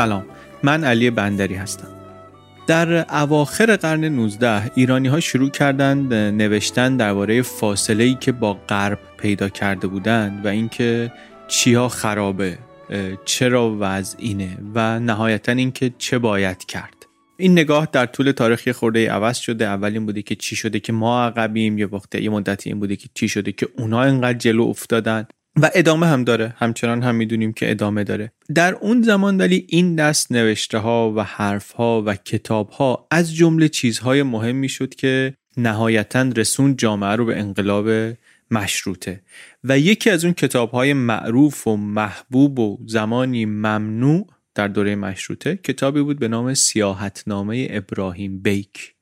سلام من علی بندری هستم. در اواخر قرن 19 ایرانی ها شروع کردند نوشتن درباره فاصله ای که با غرب پیدا کرده بودند و اینکه چیا خرابه چرا وضع اینه و نهایتا اینکه چه باید کرد. این نگاه در طول تاریخ خورده عوض شده. اول این بوده که چی شده که ما عقبیم یه وقت یه مدتی این بوده که چی شده که اونا اینقدر جلو افتادن. و ادامه هم داره. همچنان هم می‌دونیم که ادامه داره. در اون زمان ولی این دست نوشته ها و حرف ها و کتاب ها از جمله چیزهای مهمی شد که نهایتا رسون جامعه رو به انقلاب مشروطه. و یکی از اون کتاب های معروف و محبوب و زمانی ممنوع در دوره مشروطه کتابی بود به نام سیاحتنامه ابراهیم بیک.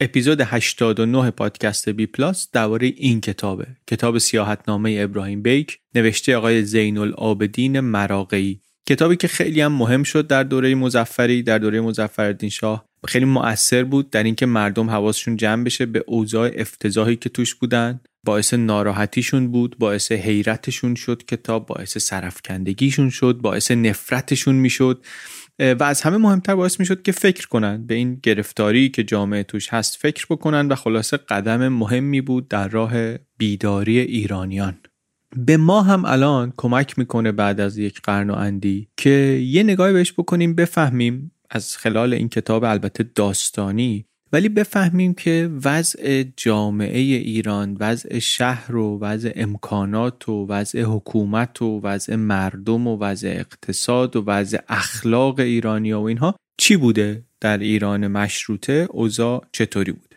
اپیزود 89 پادکست بی پلاس درباره این کتابه. کتاب سیاحتنامه ابراهیم بیک نوشته آقای زین العابدین مراقعی. کتابی که خیلی هم مهم شد در دوره مزفری در دوره مظفرالدین شاه. خیلی مؤثر بود در اینکه مردم حواسشون جمع بشه به اوضاع افتضاحی که توش بودن. باعث ناراحتیشون بود باعث حیرتشون شد کتاب باعث سرفکندگیشون شد باعث نفرتشون می‌شد. و از همه مهمتر باعث می‌شد که فکر کنن به این گرفتاری که جامعه توش هست فکر بکنن و خلاصه قدم مهمی بود در راه بیداری ایرانیان. به ما هم الان کمک می‌کنه بعد از یک قرن و اندی که یه نگاهی بهش بکنیم بفهمیم از خلال این کتاب البته داستانی ولی بفهمیم که وضع جامعه ایران وضع شهر و وضع امکانات و وضع حکومت و وضع مردم و وضع اقتصاد و وضع اخلاق ایرانی و اینها چی بوده در ایران مشروطه؟ اوضاع چطوری بوده؟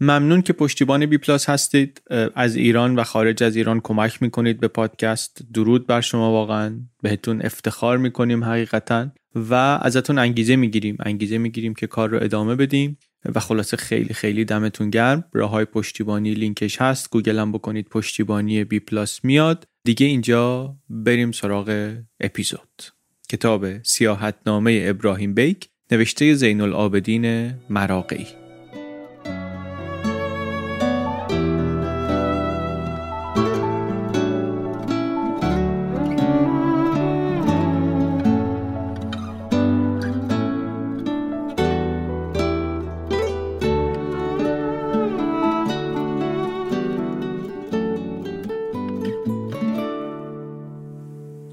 ممنون که پشتیبان بی پلاس هستید. از ایران و خارج از ایران کمک می‌کنید به پادکست. درود بر شما واقعا. بهتون افتخار می‌کنیم حقیقتا. و ازتون انگیزه می‌گیریم. انگیزه می‌گیریم که کار رو ادامه بدیم. و خلاصه خیلی خیلی دمتون گرم. راه های پشتیبانی لینکش هست. گوگل هم بکنید پشتیبانی بی پلاس میاد. دیگه اینجا بریم سراغ اپیزود. کتاب سیاحتنامه ابراهیم بیگ نوشته زین العابدین مراغه‌ای.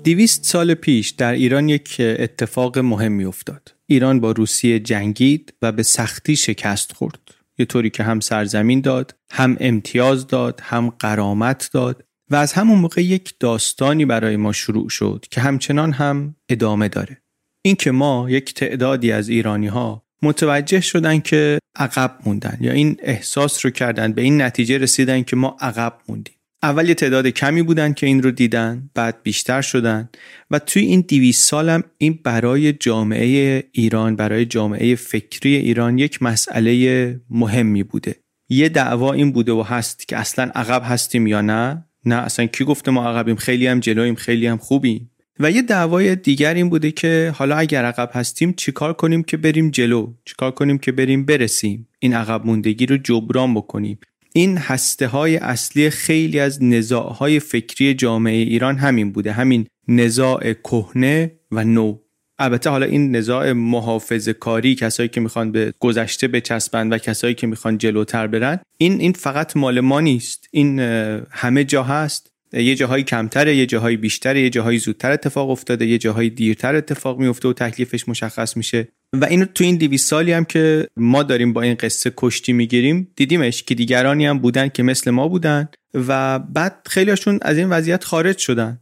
دیویست سال پیش در ایران یک اتفاق مهمی افتاد. ایران با روسیه جنگید و به سختی شکست خورد. یه طوری که هم سرزمین داد هم امتیاز داد هم قرامت داد و از همون موقع یک داستانی برای ما شروع شد که همچنان هم ادامه داره اینکه ما یک تعدادی از ایرانی ها متوجه شدن که عقب موندن یا این احساس رو کردن به این نتیجه رسیدن که ما عقب موندیم اول یه تعداد کمی بودن که این رو دیدن بعد بیشتر شدن. و توی این دیویس سالم این برای جامعه ایران برای جامعه فکری ایران یک مسئله مهمی بوده. یه دعوا این بوده و هست که اصلا عقب هستیم یا نه؟ نه اصلا کی گفته ما عقبیم؟ خیلی هم جلویم خیلی هم خوبیم. و یه دعوای دیگر این بوده که حالا اگر عقب هستیم چیکار کنیم که بریم جلو؟ چیکار کنیم که بریم برسیم؟ این عقب موندگی رو جبران بکنیم. این هسته های اصلی خیلی از نزاع های فکری جامعه ایران همین بوده. همین نزاع کهنه و نو. البته حالا این نزاع محافظه کاری کسایی که می‌خوان به گذشته بچسبند و کسایی که می‌خوان جلوتر برن این این فقط مال ما نیست. این همه جا هست. یه جاهایی کمتره یه جاهایی بیشتره یه جاهایی زودتر اتفاق افتاده یه جاهایی دیرتر اتفاق میفته و تکلیفش مشخص میشه. و اینو تو این 200 سالی هم که ما داریم با این قصه کشتی می‌گیریم دیدیمش که دیگرانی هم بودن که مثل ما بودن و بعد خیلیشون از این وضعیت خارج شدن.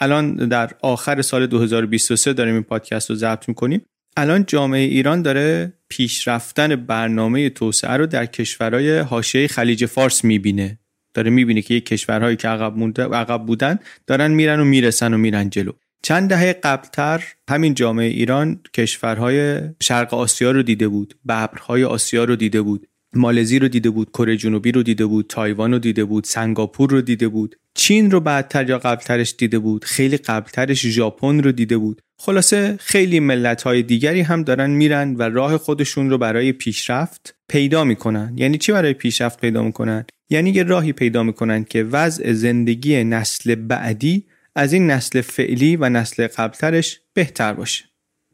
الان در آخر سال 2023 داریم این پادکست رو ضبط می‌کنیم. الان جامعه ایران داره پیشرفتن برنامه توسعه رو در کشورهای حاشیه خلیج فارس می‌بینه. داره می‌بینه که یک کشورهایی که عقب, عقب بودن دارن میرن و می‌رسن و میرن جلو. چند دهه قبلتر همین جامعه ایران کشورهای شرق آسیا رو دیده بود ببرهای آسیا رو دیده بود مالزی رو دیده بود کره جنوبی رو دیده بود تایوان رو دیده بود سنگاپور رو دیده بود چین رو بعدتر یا قبلترش دیده بود خیلی قبلترش ژاپن رو دیده بود. خلاصه خیلی ملت های دیگری هم دارن میرن و راه خودشون رو برای پیشرفت پیدا می‌کنن. یعنی چی برای پیشرفت پیدا می‌کنن؟ یعنی یه راهی پیدا می‌کنن که وضع زندگی نسل بعدی از این نسل فعلی و نسل قبلترش بهتر باشه.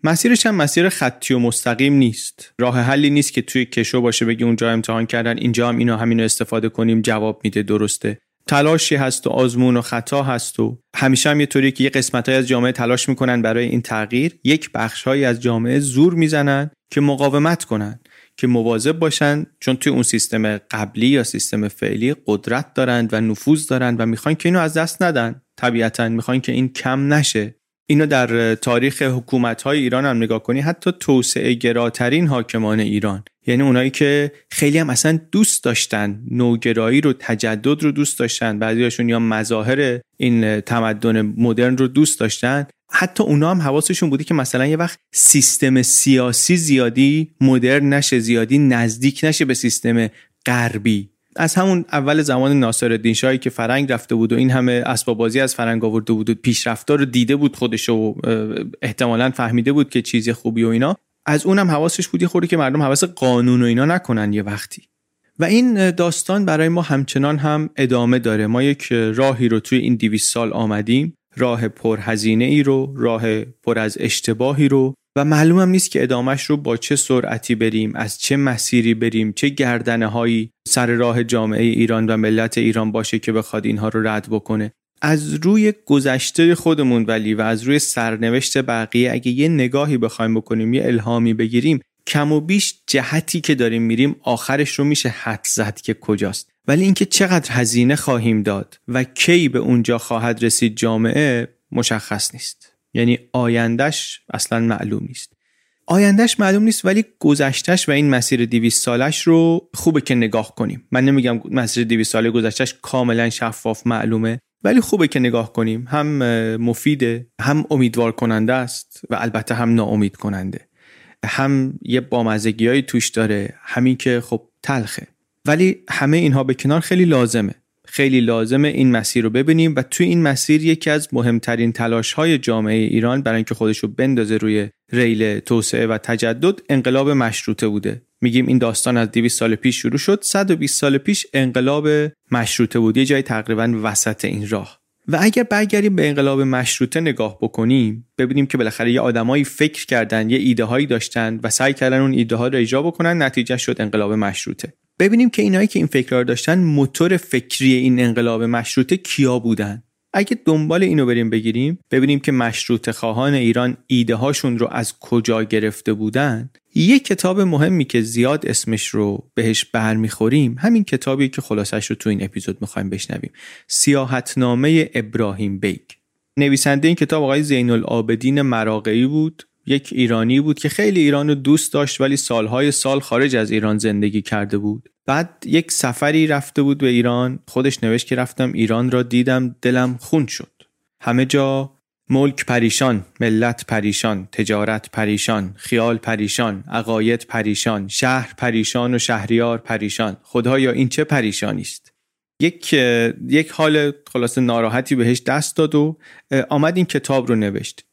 مسیرش هم مسیر خطی و مستقیم نیست. راه حلی نیست که توی کشو باشه بگی اونجا امتحان کردن اینجا هم اینو همینو استفاده کنیم جواب میده درسته. تلاشی هست و آزمون و خطا هست و همیشه هم یه طوری که یه قسمت از جامعه تلاش می‌کنن برای این تغییر. یک بخش از جامعه زور می‌زنن که مقاومت کنن. که مواظب باشن چون توی اون سیستم قبلی یا سیستم فعلی قدرت دارند و نفوذ دارند و می‌خوان که اینو از دست ندن. طبیعتا می‌خوان که این کم نشه. اینو در تاریخ حکومت های ایران هم نگاه کنی حتی توسعه گراترین حاکمان ایران. یعنی اونایی که خیلی هم اصلا دوست داشتن نوگرایی رو تجدد رو دوست داشتن. بعضیاشون یا مظاهر این تمدن مدرن رو دوست داشتن. حتی اونا هم حواسشون بودی که مثلا یه وقت سیستم سیاسی زیادی مدرن نشه زیادی نزدیک نشه به سیستم غربی. از همون اول زمان ناصر شاهی که فرنگ رفته بود و این همه اسباب بازی از فرنگ آورده بود و پیشرفتار رو دیده بود خودش و احتمالا فهمیده بود که چیز خوبی و اینا از اونم حواسش بودی خوری که مردم حواس قانون و اینا نکنن یه وقتی. و این داستان برای ما همچنان هم ادامه داره. ما یک راهی رو توی این 200 سال آمدیم. راه پرهزینه ای رو راه پر از اشتباهی رو و معلوم هم نیست که ادامش رو با چه سرعتی بریم از چه مسیری بریم چه گردنه هایی سر راه جامعه ایران و ملت ایران باشه که بخواد اینها رو رد بکنه. از روی گذشته خودمون ولی و از روی سرنوشت بقیه اگه یه نگاهی بخوایم بکنیم یه الهامی بگیریم کم و بیش جهتی که داریم میریم آخرش رو میشه حد زد که کجاست. ولی اینکه چقدر هزینه خواهیم داد و کی به اونجا خواهد رسید جامعه مشخص نیست. یعنی آیندهش اصلا معلوم نیست. آیندهش معلوم نیست ولی گذشتش و این مسیر 200 سالش رو خوبه که نگاه کنیم. من نمیگم مسیر 200 ساله گذشتش کاملا شفاف معلومه ولی خوبه که نگاه کنیم. هم مفیده هم امیدوار کننده است و البته هم ناامید کننده هم یه بامزگی توش داره. همین که خب تلخه. ولی همه اینها به کنار خیلی لازمه. خیلی لازمه این مسیر رو ببینیم و توی این مسیر یکی از مهمترین تلاش های جامعه ایران برای اینکه خودش رو بندازه روی ریل توسعه و تجدد انقلاب مشروطه بوده. میگیم این داستان از 200 سال پیش شروع شد 120 سال پیش انقلاب مشروطه بود. یه جای تقریبا وسط این راه. و اگر برگردیم به انقلاب مشروطه نگاه بکنیم ببینیم که بالاخره یه آدمایی فکر کردن یه ایده هایی داشتن و سعی کردن اون ایده ها رو اجرا بکنن نتیجه شد انقلاب مشروطه. ببینیم که اینایی که این فکر رو داشتن موتور فکری این انقلاب مشروطه کیا بودن. اگه دنبال اینو بریم بگیریم ببینیم که مشروط خواهان ایران ایده هاشون رو از کجا گرفته بودن. یک کتاب مهمی که زیاد اسمش رو بهش برمیخوریم همین کتابی که خلاصش رو تو این اپیزود می‌خوایم بشنویم. سیاحتنامه ابراهیم بیگ. نویسنده این کتاب آقای زین العابدین مراقعی بود. یک ایرانی بود که خیلی ایران رو دوست داشت ولی سالهای سال خارج از ایران زندگی کرده بود بعد یک سفری رفته بود به ایران خودش نوشت که رفتم ایران را دیدم دلم خون شد همه جا ملک پریشان، ملت پریشان، تجارت پریشان، خیال پریشان، عقاید پریشان، شهر پریشان و شهریار پریشان. خدایا این چه پریشانی است؟ یک یک حال خلاصه ناراحتی بهش دست داد و آمد این کتاب رو نوشت.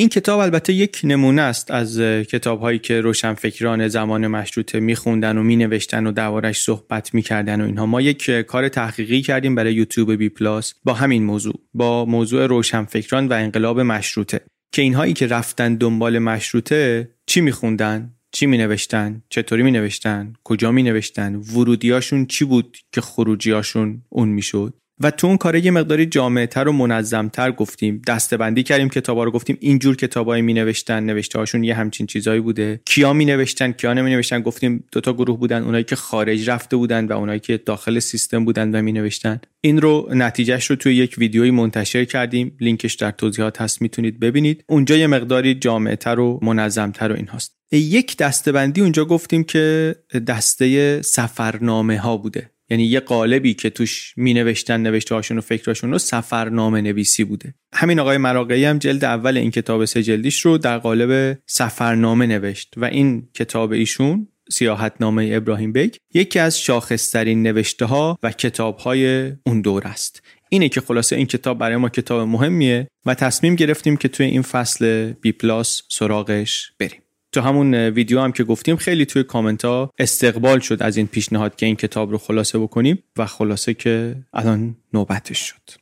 این کتاب البته یک نمونه است از کتاب هایی که روشنفکران زمان مشروطه میخوندن و مینوشتن و دربارش صحبت می‌کردن و اینها. ما یک کار تحقیقی کردیم برای یوتیوب بی پلاس با همین موضوع با موضوع روشنفکران و انقلاب مشروطه که اینهایی که رفتن دنبال مشروطه چی میخوندن؟ چی می نوشتن چطوری می نوشتن کجا می نوشتن ورودیاشون چی بود که خروجیاشون اون می‌شد؟ و تو اون کاره یه مقداری جامعتر و منظمتر گفتیم. دستبندی کردیم کتابا رو گفتیم اینجور کتابایی می نوشتن نوشته هاشون یه همچین چیزایی بوده. کیا می نوشتن کیا نمی نوشتن گفتیم دوتا گروه بودن اونایی که خارج رفته بودن و اونایی که داخل سیستم بودن و می نوشتن این رو نتیجهش رو توی یک ویدیویی منتشر کردیم. لینکش در توضیحات هست می‌تونید ببینید. اونجا یه مقداری جامعتر و منظمتر و این هست یک دستبندی اونجا گفتیم که دسته سفرنامه ها بوده. یعنی یه قالبی که توش می نوشتن نوشته هاشون و فکراشون رو سفرنامه نویسی بوده. همین آقای مراغه‌ای هم جلد اول این کتاب سه جلدیش رو در قالب سفرنامه نوشت و این کتاب ایشون سیاحتنامه ابراهیم بیگ یکی از شاخصترین نوشته ها و کتاب های اون دوره است. اینه که خلاصه این کتاب برای ما کتاب مهمیه و تصمیم گرفتیم که توی این فصل بی پلاس سراغش بریم. تو همون ویدیو هم که گفتیم خیلی توی کامنت ها استقبال شد از این پیشنهاد که این کتاب رو خلاصه بکنیم و خلاصه که الان نوبتش شد.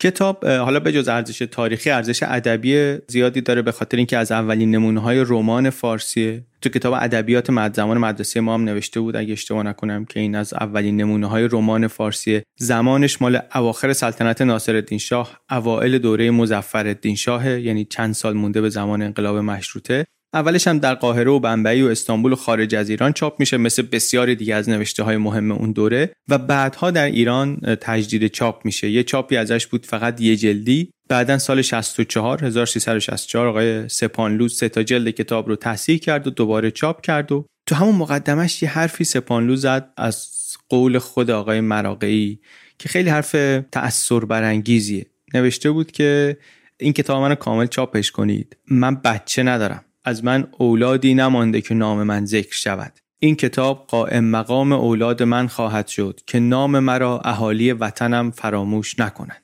کتاب حالا به جز ارزش تاریخی ارزش ادبی زیادی داره به خاطر اینکه از اولین نمونه های رمان فارسی. تو کتاب ادبیات مد زمان مدرسه ما هم نوشته بود اگه اشتباه نکنم که این از اولین نمونه های رمان فارسی. زمانش مال اواخر سلطنت ناصرالدین شاه اوائل دوره مظفرالدین شاه یعنی چند سال مونده به زمان انقلاب مشروطه. اولش هم در قاهره و بمبئی و استانبول و خارج از ایران چاپ میشه مثل بسیاری دیگه از نوشته های مهم اون دوره و بعدها در ایران تجدید چاپ میشه. یه چاپی ازش بود فقط یه جلدی. بعدا سال 64 1364 آقای سپانلو سه تا جلد کتاب رو تصحیح کرد و دوباره چاپ کرد و تو همون مقدمش یه حرفی سپانلو زد از قول خود آقای مراقعی که خیلی حرف تأثیر برانگیزیه نوشته بود که این کتاب منو کامل چاپش کنید. من بچه ندارم. از من اولادی نمانده که نام من ذکر شود. این کتاب قائم مقام اولاد من خواهد شد که نام مرا اهالی وطنم فراموش نکنند.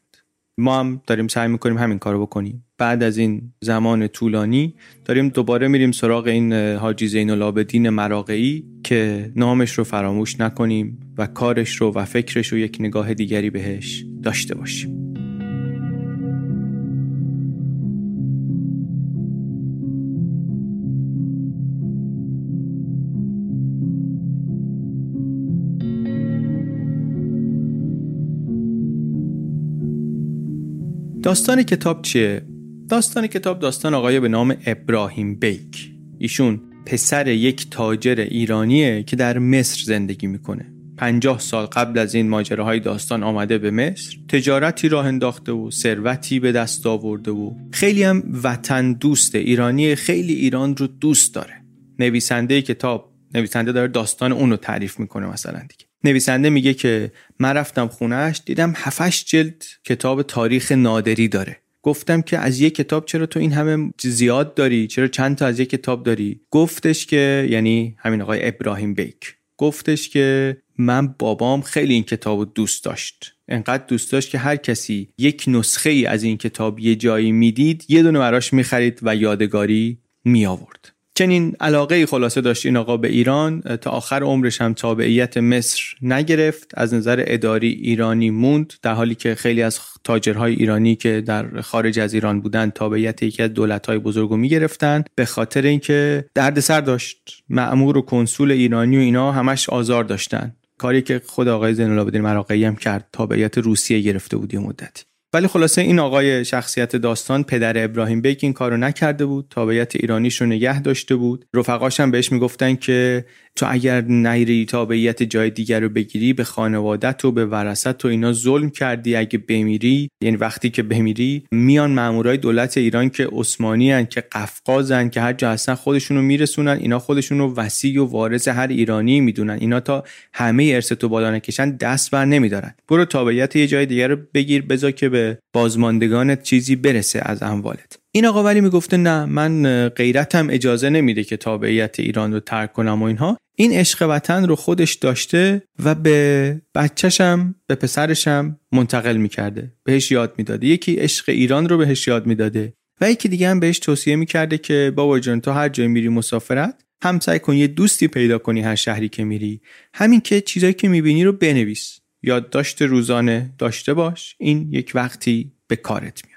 ما هم داریم سعی می‌کنیم همین کارو بکنیم. بعد از این زمان طولانی داریم دوباره میریم سراغ این حاجی زین العابدین مراقعی که نامش رو فراموش نکنیم و کارش رو و فکرش رو یک نگاه دیگری بهش داشته باشیم. داستان کتاب چیه؟ داستان کتاب داستان آقای به نام ابراهیم بیک ایشون پسر یک تاجر ایرانیه که در مصر زندگی می‌کنه. پنجاه سال قبل از این ماجراهای داستان آمده به مصر. تجارتی راه انداخته و ثروتی به دست آورده و خیلی هم وطن دوست ایرانی خیلی ایران رو دوست داره. نویسنده کتاب نویسنده داره داستان اون رو تعریف می‌کنه مثلا دیگه. نویسنده میگه که من رفتم خونهش دیدم هفتش جلد کتاب تاریخ نادری داره. گفتم که از یک کتاب چرا تو این همه زیاد داری؟ چرا چند تا از یک کتاب داری؟ گفتش که یعنی همین آقای ابراهیم بیک گفتش که من بابام خیلی این کتاب دوست داشت. انقدر دوست داشت که هر کسی یک نسخه ای از این کتاب یه جایی می‌دید یه دونه براش می‌خرید و یادگاری می آورد چنین علاقه خلاصه داشت این آقا به ایران تا آخر عمرش هم تابعیت مصر نگرفت از نظر اداری ایرانی موند در حالی که خیلی از تاجرهای ایرانی که در خارج از ایران بودند تابعیت یکی از دولتهای بزرگ رو به خاطر اینکه دردسر داشت معمور و کنسول ایرانی و اینا همش آزار داشتن کاری که خود آقای زین العابدین مراقعی هم کرد تابعیت روسیه گرفته بود یه مدتی ولی خلاصه این آقای شخصیت داستان پدر ابراهیم بیک این کارو نکرده بود. تابعیت ایرانیش رو نگه داشته بود. رفقاش هم بهش می‌گفتن که تو اگر نیری تابعیت جای دیگر رو بگیری به خانوادت و به ورثت و اینا ظلم کردی اگه بمیری یعنی وقتی که بمیری میان مامورای دولت ایران که عثمانی هن که قفقازن که هر جا هستن خودشونو میرسونن اینا خودشونو وسیع و وارث هر ایرانی می‌دونن. اینا تا همه ارث تو بالا نکشن دست بر نمیدارن. برو تابعیت یه جای دیگر رو بگیر بذار که به بازماندگانت چیزی برسه از اموالت. این آقا ولی می‌گفته نه من غیرتم اجازه نمیده که تابعیت ایران رو ترک کنم و اینها. این عشق وطن رو خودش داشته و به بچهشم به پسرشم منتقل می‌کرده بهش یاد می‌داده. یکی عشق ایران رو بهش یاد می‌داده و یکی دیگه هم بهش توصیه می‌کرده که بابا جان تو هر جای میری مسافرت هم سعی کن یه دوستی پیدا کنی هر شهری که میری. همین که چیزایی که می‌بینی رو بنویس. یادداشت روزانه داشته باش. این یک وقتی به کارت میاد.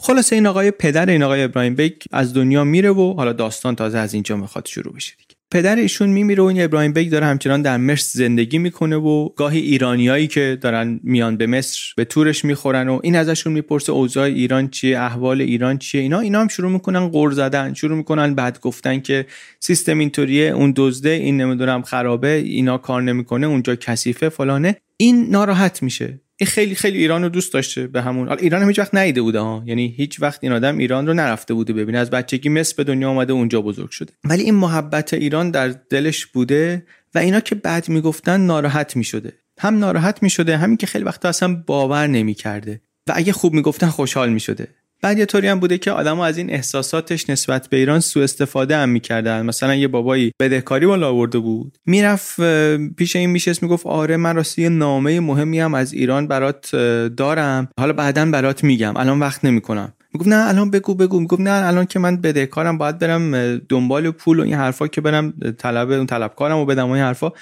خلاصه این آقای پدر این آقای ابراهیم بیک از دنیا میره و حالا داستان تازه از اینجا می‌خواد شروع بشه پدر ایشون میمیره و این ابراهیم بیک داره همچنان در مصر زندگی می‌کنه و گاهی ایرانیایی که دارن میان به مصر به تورش می‌خورن و این ازشون می‌پرسه اوضاع ایران چیه احوال ایران چیه؟ اینا اینا هم شروع می‌کنن غر زدن شروع می‌کنن بعد گفتن که سیستم اینطوریه اون دزده این نمی‌دونم خرابه اینا کار نمی‌کنه اونجا کثیفه فلانه. این ناراحت میشه. این خیلی خیلی ایران رو دوست داشته به همون. ایران هم هیچ وقت نیده بوده ها. یعنی هیچ وقت این آدم ایران رو نرفته بوده ببینه. از بچگی مصر به دنیا آمده اونجا بزرگ شده. ولی این محبت ایران در دلش بوده و اینا که بعد می‌گفتن ناراحت می‌شده. هم ناراحت می‌شده همین که خیلی وقت اصلا باور نمی‌کرده. و اگه خوب می‌گفتن خوشحال می‌شده. بعد یه طوری هم بوده که آدمو از این احساساتش نسبت به ایران سوء استفاده هم می‌کردن. مثلا یه بابایی بدهکاری بالا آورده بود. می‌رفت پیش این میشست می‌گفت آره من راستی یه نامه مهمی هم از ایران برات دارم. حالا بعدا برات میگم. الان وقت نمی‌کنم. می‌گفت نه الان بگو بگو. می‌گفت نه الان که من بدهکارم باید برم دنبال پول و این حرفا که برم طلب اون طلبکارم و بدم و این حرفا.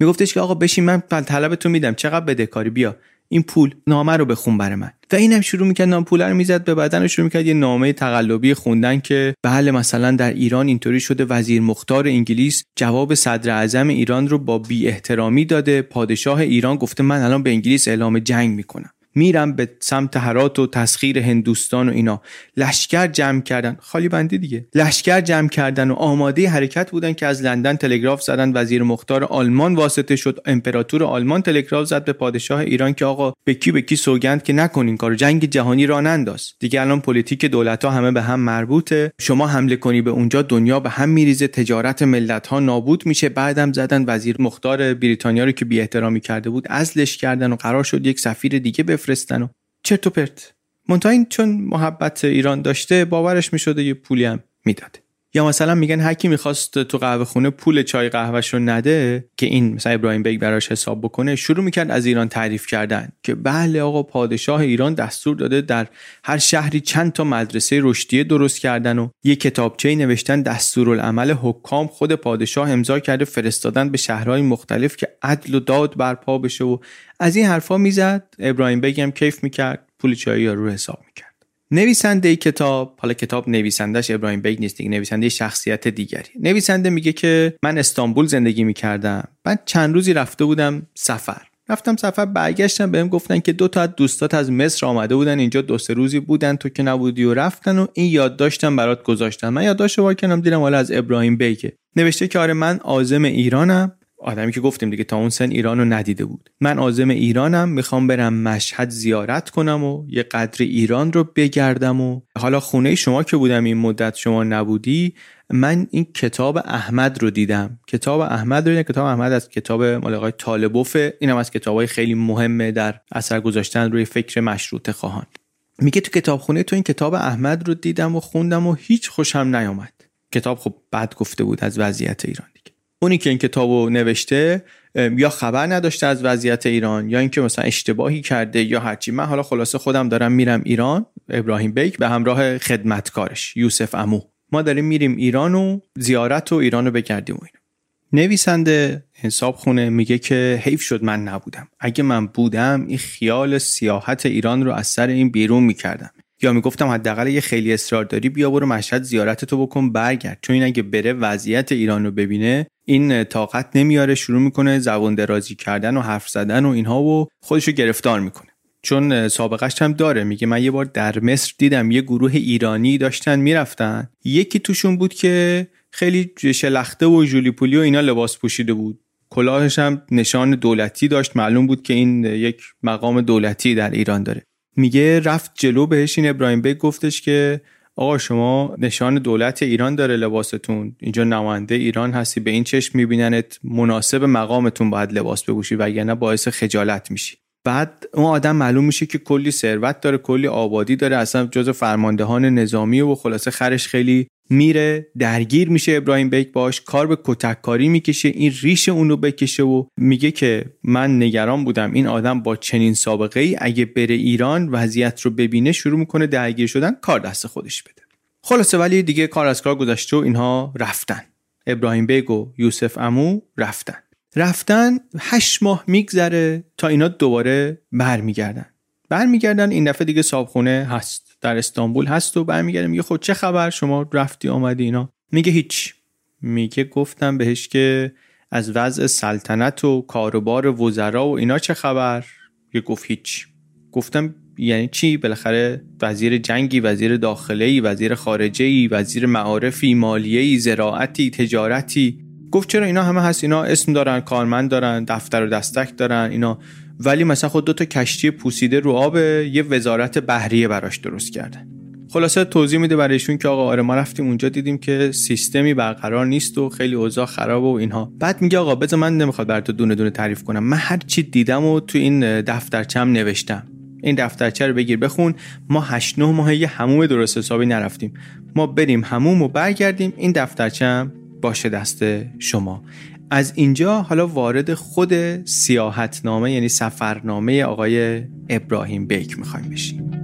میگفتش که آقا بشین من طلب تو میدم. چقدر بدهکاری؟ بیا. این پول نامه رو بخون برای من. و اینم شروع می‌کرد نام پول رو می‌زد به بدن و شروع می‌کرد یه نامه تقلبی خوندن که بله مثلا در ایران اینطوری شده وزیر مختار انگلیس جواب صدر اعظم ایران رو با بی احترامی داده. پادشاه ایران گفته من الان به انگلیس اعلام جنگ می‌کنم. میرم به سمت هرات و تسخیر هندوستان و اینا. لشکر جمع کردن. خالی بندی دیگه. لشکر جمع کردن و آماده حرکت بودن که از لندن تلگراف زدن. وزیر مختار آلمان واسطه شد. امپراتور آلمان تلگراف زد به پادشاه ایران که آقا به کی به کی سوگند که نکنین کار جنگ جهانی راه ننداز. دیگه الان پلیتیک دولت ها همه به هم مربوطه. شما حمله کنی به اونجا. دنیا به هم میریزه. تجارت ملت ها نابود میشه. بعدم زدن. وزیر مختار بریتانیا رو که بی احترامی کرده بود عزلش کردن و قرار شد یک سفیر دیگه بفرستن و چرت و پرت. منتها این چون محبت ایران داشته باورش می‌شده یه پولی هم می‌داده. یا مثلا میگن هر کی می‌خواست تو قهوه خونه پول چای قهوهش رو نده که این مثلا ابراهیم بیگ براش حساب بکنه شروع می‌کرد از ایران تعریف کردن که بله آقا پادشاه ایران دستور داده در هر شهری چند تا مدرسه رشدیه درست کردن و یه کتابچه نوشتن دستورالعمل حکام خود پادشاه امضا کرده فرستادن به شهرهای مختلف که عدل و داد برپا بشه و از این حرفا می‌زد. ابراهیم بیگ هم کیف می‌کرد پول چای رو حساب می‌کرد. نویسنده کتاب حالا کتاب نویسندش ابراهیم بیگ نیست دیگه نویسنده شخصیت دیگری. نویسنده میگه که من استانبول زندگی می‌کردم. من چند روزی رفته بودم سفر. رفتم سفر برگشتم بهم گفتن که دو تا از دوستات از مصر آمده بودن. اینجا دو سه روزی بودن تو که نبودی و رفتن و این یادداشتم برات گذاشتم. من یادداشت وا کردم دیدم حالا از ابراهیم بیگه. نوشته که آره من عازم ایرانم. آدمی که گفتیم دیگه تا اون سن ایران رو ندیده بود. من عازم ایرانم می‌خوام برم مشهد زیارت کنم و یه قدر ایران رو بگردم و حالا خونه شما که بودم این مدت شما نبودی من این کتاب احمد رو دیدم. کتاب احمد رو کتاب احمد از کتاب مال آقای طالبوف اینم از کتابای خیلی مهمه در اثر گذاشتن روی فکر مشروط خواهان. میگه تو کتابخونه تو این کتاب احمد رو دیدم و خوندم و هیچ خوشم نیامد. کتاب خب بد گفته بود از وضعیت ایران اونی که این کتابو نوشته یا خبر نداشته از وضعیت ایران یا اینکه مثلا اشتباهی کرده یا هرچی. من حالا خلاصه خودم دارم میرم ایران ابراهیم بیک به همراه خدمتکارش یوسف امو ما داریم میریم ایران و زیارت و ایران رو بگردیم و این. نویسنده حساب خونه میگه که حیف شد من نبودم. اگه من بودم این خیال سیاحت ایران رو از سر این بیرون می‌کردم یا می‌گفتم حداقل یه خیلی اصرار داری بیا برو مشهد زیارت تو بکن برگرد. چون این اگه بره وضعیت ایران رو ببینه این طاقت نمیاره شروع می‌کنه زبان درازی کردن و حرف زدن و اینها و خودشو گرفتار می‌کنه. چون سابقش هم داره میگه من یه بار در مصر دیدم یه گروه ایرانی داشتن می‌رفتن. یکی توشون بود که خیلی شلخته و جولی و اینا لباس پوشیده بود. کلاهش هم نشان دولتی داشت. معلوم بود که این یک مقام دولتی در ایران داره. میگه رفت جلو بهش این ابراهیم بیگ گفتش که آقا شما نشان دولت ایران داره لباستون اینجا نماینده ایران هستی به این چشم میبیننت مناسب مقامتون باید لباس بپوشی وگرنه باعث خجالت میشی. بعد اون آدم معلوم میشه که کلی ثروت داره کلی آبادی داره اصلا جز فرماندهان نظامی و خلاصه خرش خیلی میره درگیر میشه ابراهیم بیک باش کار به کتککاری می‌کشه این ریش اون رو بکشه و میگه که من نگران بودم این آدم با چنین سابقه ای اگه بره ایران وضعیت رو ببینه شروع می‌کنه درگیر شدن کار دست خودش بده. خلاصه ولی دیگه کار از کار گذشته و اینها رفتن. ابراهیم بیگ و یوسف امو رفتن. رفتن هشت ماه میگذره تا اینا دوباره برمیگردن. برمیگردن این دفعه دیگه صابخونه هست. در استانبول هست و برمیگرده. میگه خود خب چه خبر؟ شما رفتی آمدی اینا. میگه هیچ. میگه گفتم بهش که از وضع سلطنت و کاروبار وزرا و اینا چه خبر؟ یه گفت هیچ. گفتم یعنی چی؟ بالاخره وزیر جنگی وزیر داخله ای وزیر خارجه وزیر معارفی مالیه زراعتی تجارتی. گفت چرا اینا همه هست؟ اینا اسم دارن کارمند دارن دفتر و دستک دارن اینا. ولی مثلا خود دو تا کشتی پوسیده رو آب یه وزارت بحریه براش درست کردن خلاصه توضیح میده برایشون که آقا آره ما رفتیم اونجا دیدیم که سیستمی برقرار نیست و خیلی اوضاع خراب و اینها. بعد میگه آقا بذار من نمی‌خواد برات دونه دونه تعریف کنم. من هر چی دیدم و تو این دفترچم نوشتم. این دفترچه رو بگیر بخون. ما 8 9 ماه یه هموم درست حسابی نرفتیم. ما بریم هموم و برگردیم. این دفترچم باشه دست شما. از اینجا حالا وارد خود سیاحتنامه یعنی سفرنامه آقای ابراهیم بیک می‌خوایم بشیم.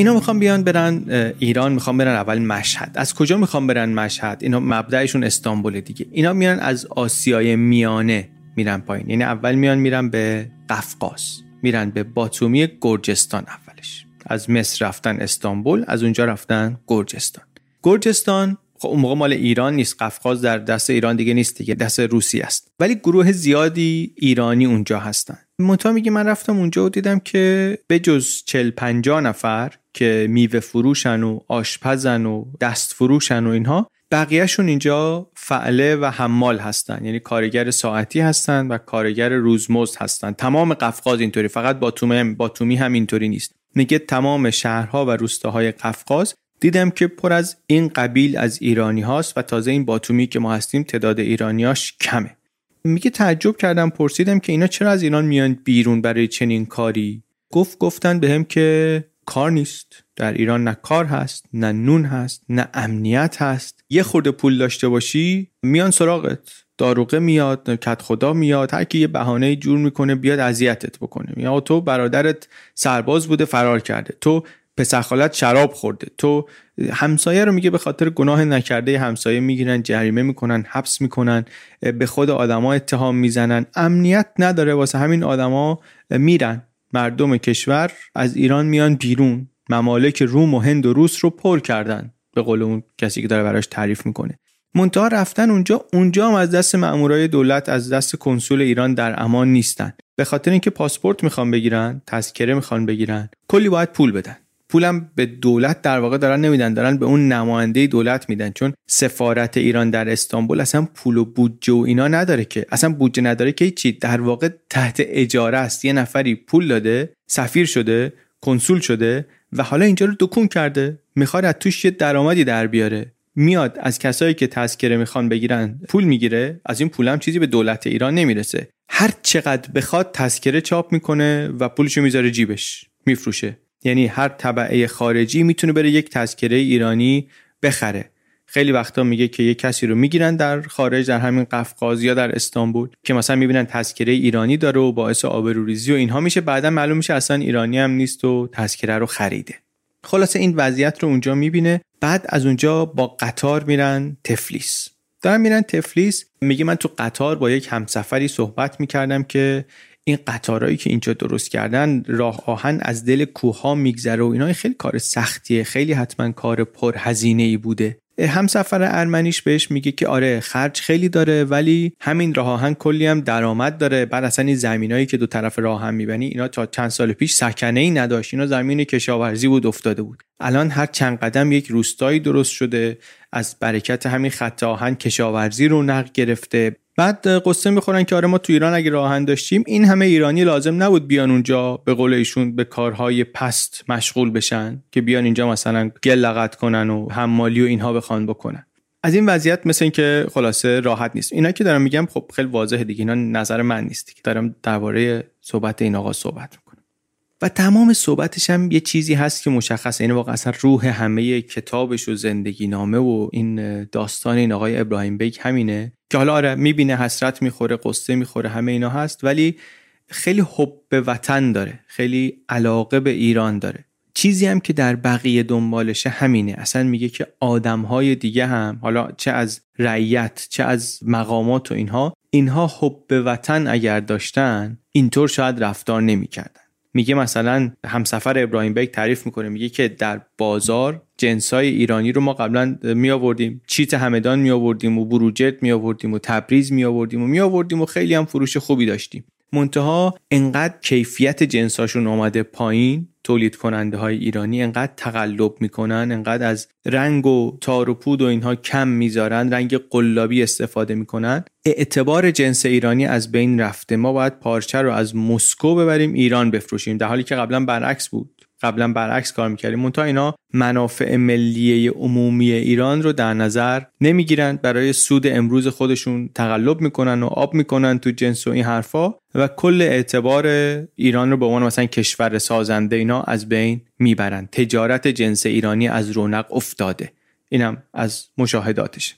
اینا می‌خوام بیان برن ایران می‌خوام برن اول مشهد. از کجا می‌خوام برن مشهد؟ اینا مبدعشون استانبول دیگه. اینا میان از آسیای میانه میرن پایین. یعنی اول میان میرن به قفقاز. میرن به باتومی گرجستان اولش. از مصر رفتن استانبول از اونجا رفتن گرجستان. گرجستان خب اون موقع مال ایران نیست. قفقاز در دست ایران دیگه نیست دیگه دست روسی است. ولی گروه زیادی ایرانی اونجا هستن. منتها میگه من رفتم اونجا و دیدم که به جز چل پنجا نفر که میوه فروشن و آشپزن و دست فروشن و اینها بقیهشون اینجا فعله و حمال هستن. یعنی کارگر ساعتی هستن و کارگر روزمزد هستن. تمام قفقاز اینطوری. فقط باتومی باتومی هم اینطوری نیست. میگه تمام شهرها و روستاهای قفقاز دیدم که پر از این قبیل از ایرانی هاست و تازه این باتومی که ما هستیم تعداد ایرانیاش کمه. میگه تعجب کردم پرسیدم که اینا چرا از ایران میان بیرون برای چنین کاری؟ گفت گفتن بهم که کار نیست. در ایران نه کار هست نه نون هست نه امنیت هست. یه خورده پول داشته باشی میان سراغت. داروغه میاد کت خدا میاد هر کی یه بهانه جور می‌کنه بیاد اذیتت بکنه. یا تو برادرت سرباز بوده فرار کرده. تو پسر شراب خورده. تو همسایه رو میگه به خاطر گناه نکرده همسایه می‌گیرن جریمه می‌کنن حبس می‌کنن به خود آدما اتهام می‌زنن. امنیت نداره واسه همین آدما میرن. مردم کشور از ایران میان بیرون. ممالک روم و هند و روس رو پر کردن. به قول اون کسی که داره براش تعریف می‌کنه. منتها رفتن اونجا اونجا هم از دست مامورای دولت از دست کنسول ایران در امان نیستن. به خاطر اینکه پاسپورت می‌خوان بگیرن تذکره می‌خوان بگیرن کلی باید پول بدن. پولم به دولت در واقع دارن نمیدن دارن به اون نماینده دولت میدن. چون سفارت ایران در استانبول اصلا پول و بودجه و اینا نداره که اصلا بودجه نداره که چی در واقع تحت اجاره است. یه نفری پول داده سفیر شده کنسول شده و حالا اینجا رو دکون کرده. می‌خواد از توش یه درآمدی در بیاره. میاد از کسایی که تذکره می‌خوان بگیرن پول می‌گیره. از این پولم چیزی به دولت ایران نمی‌رسه. هر چقدر بخواد تذکره چاپ می‌کنه و پولشو می‌ذاره جیبش میفروشه. یعنی هر طبعه خارجی می‌تونه بره یک تذکره ایرانی بخره. خیلی وقتا میگه که یه کسی رو می‌گیرن در خارج در همین قفقاز یا در استانبول که مثلا می‌بینن تذکره ایرانی داره و باعث آبروریزی و اینها میشه. بعدا معلوم میشه اصلا ایرانی هم نیست و تذکره رو خریده. خلاصه این وضعیت رو اونجا می‌بینه. بعد از اونجا با قطار میرن تفلیس. دارن میرن تفلیس. میگه من تو قطار با یک همسفری صحبت می‌کردم که این قطارهایی که اینجا درست کردن راه آهن از دل کوه ها میگذره و اینا خیلی کار سختیه. خیلی حتما کار پرهزینه ای بوده. همسفر ارمنیش بهش میگه که آره خرج خیلی داره ولی همین راه آهن کلی هم درآمد داره. بعد اصلا این زمینایی که دو طرف راه آهن میبنی اینا تا چند سال پیش سکنه ای نداشت. اینا زمین کشاورزی بود افتاده بود. الان هر چند قدم یک روستایی درست شده از برکت همین خط آهن کشاورزی رو نق گرفته. بعد قصه می‌خورن که آره ما تو ایران اگه راهن داشتیم این همه ایرانی لازم نبود بیان اونجا به قول ایشون به کارهای پست مشغول بشن که بیان اینجا مثلا گل لغت کنن و حمالی و اینها بخوان بکنن. از این وضعیت مثل اینکه خلاصه راحت نیست. اینا که دارم میگم خب خیلی واضحه دیگه اینا نظر من نیست که دارم درباره صحبت این آقا صحبت می‌کنم. و تمام صحبتش هم یه چیزی هست که مشخصه. این واقعا اصلا روح همه کتابش و زندگی نامه و این داستان این آقای ابراهیم بیک همینه که حالا آره می‌بینه حسرت می‌خوره قصه می‌خوره همه اینا هست ولی خیلی حب به وطن داره خیلی علاقه به ایران داره. چیزی هم که در بقیه دنبالشه همینه. اصلا میگه که آدمهای دیگه هم حالا چه از رعیت چه از مقامات و اینها اینها حب به وطن اگر داشتن اینطور شاید رفتار نمی‌کردن. میگه مثلا همسفر ابراهیم بیک تعریف می‌کنه میگه که در بازار جنسای ایرانی رو ما قبلا می آوردیم چیت همدان می آوردیم و بروجرد می آوردیم و تبریز می آوردیم و می آوردیم و خیلی هم فروش خوبی داشتیم. منتها انقدر کیفیت جنساشون آمده پایین تولید کننده های ایرانی انقدر تقلب می‌کنن انقدر از رنگ و تار و پود و اینها کم می‌ذارن رنگ قلابی استفاده می‌کنن. اعتبار جنس ایرانی از بین رفته. ما باید پارچه رو از مسکو ببریم ایران بفروشیم. در حالی که قبلا برعکس بود. قبلا برعکس کار می‌کردیم. منتها اینا منافع ملیه عمومی ایران رو در نظر نمی‌گیرند برای سود امروز خودشون تقلب می‌کنن و آب می‌کنن تو جنس و این حرفا و کل اعتبار ایران رو به عنوان مثلا کشور سازنده اینا از بین می‌برند تجارت جنس ایرانی از رونق افتاده. اینم از مشاهداتشه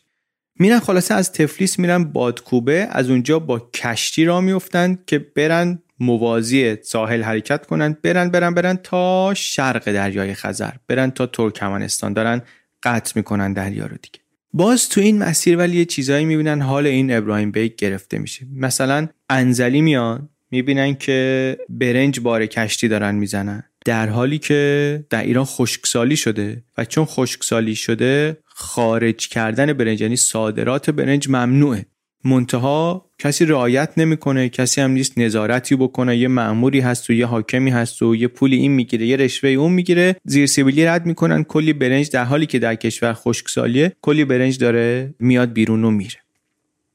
میرن خلاصه از تفلیس میرن بادکوبه از اونجا با کشتی را میفتند که برن موازی ساحل حرکت کنند. برن برن برن تا شرق دریای خزر. برن تا ترکمنستان. دارن قطع می‌کنن دریا رو دیگه. باز تو این مسیر ولی یه چیزایی می‌بینن. حال این ابراهیم بیک گرفته میشه. مثلا انزلی میان می‌بینن که برنج بار کشتی دارن می‌زنن. در حالی که در ایران خشکسالی شده و چون خشکسالی شده خارج کردن برنج یعنی صادرات برنج ممنوعه. منتها کسی رعایت نمی‌کنه کسی هم نیست نظارتی بکنه. یه مأموری هست و یه حاکمی هست و یه پولی این می‌گیره یه رشوه اون می‌گیره. زیر سیبیلی رد می‌کنن. کلی برنج در حالی که در کشور خشکسالیه کلی برنج داره میاد بیرون و میره.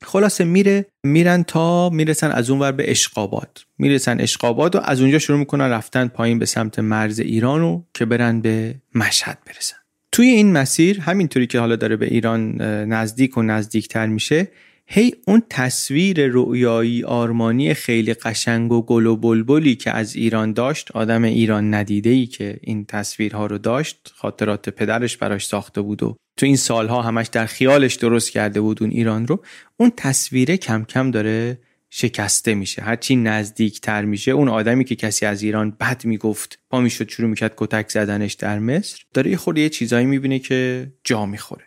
خلاصه میره میرن تا می‌رسن از اون ور به اشقابات می‌رسن اشقابات و از اونجا شروع می‌کنن رفتن پایین به سمت مرز ایران که برن به مشهد برسن. توی این مسیر همینطوری که حالا داره به ایران نزدیک و نزدیکتر میشه هی اون تصویر رؤیایی آرمانی خیلی قشنگ و گل و بلبلی که از ایران داشت آدم ایران ندیده ای که این تصویرها رو داشت خاطرات پدرش براش ساخته بود و تو این سالها همش در خیالش درست کرده بود اون ایران رو اون تصویره کم کم داره شکسته میشه هرچی نزدیکتر میشه. اون آدمی که کسی از ایران بد می‌گفت پا می‌شد شروع می‌کرد کتک زدنش در مصر داره یه خورده یه چیزایی می‌بینه که جا می‌خوره.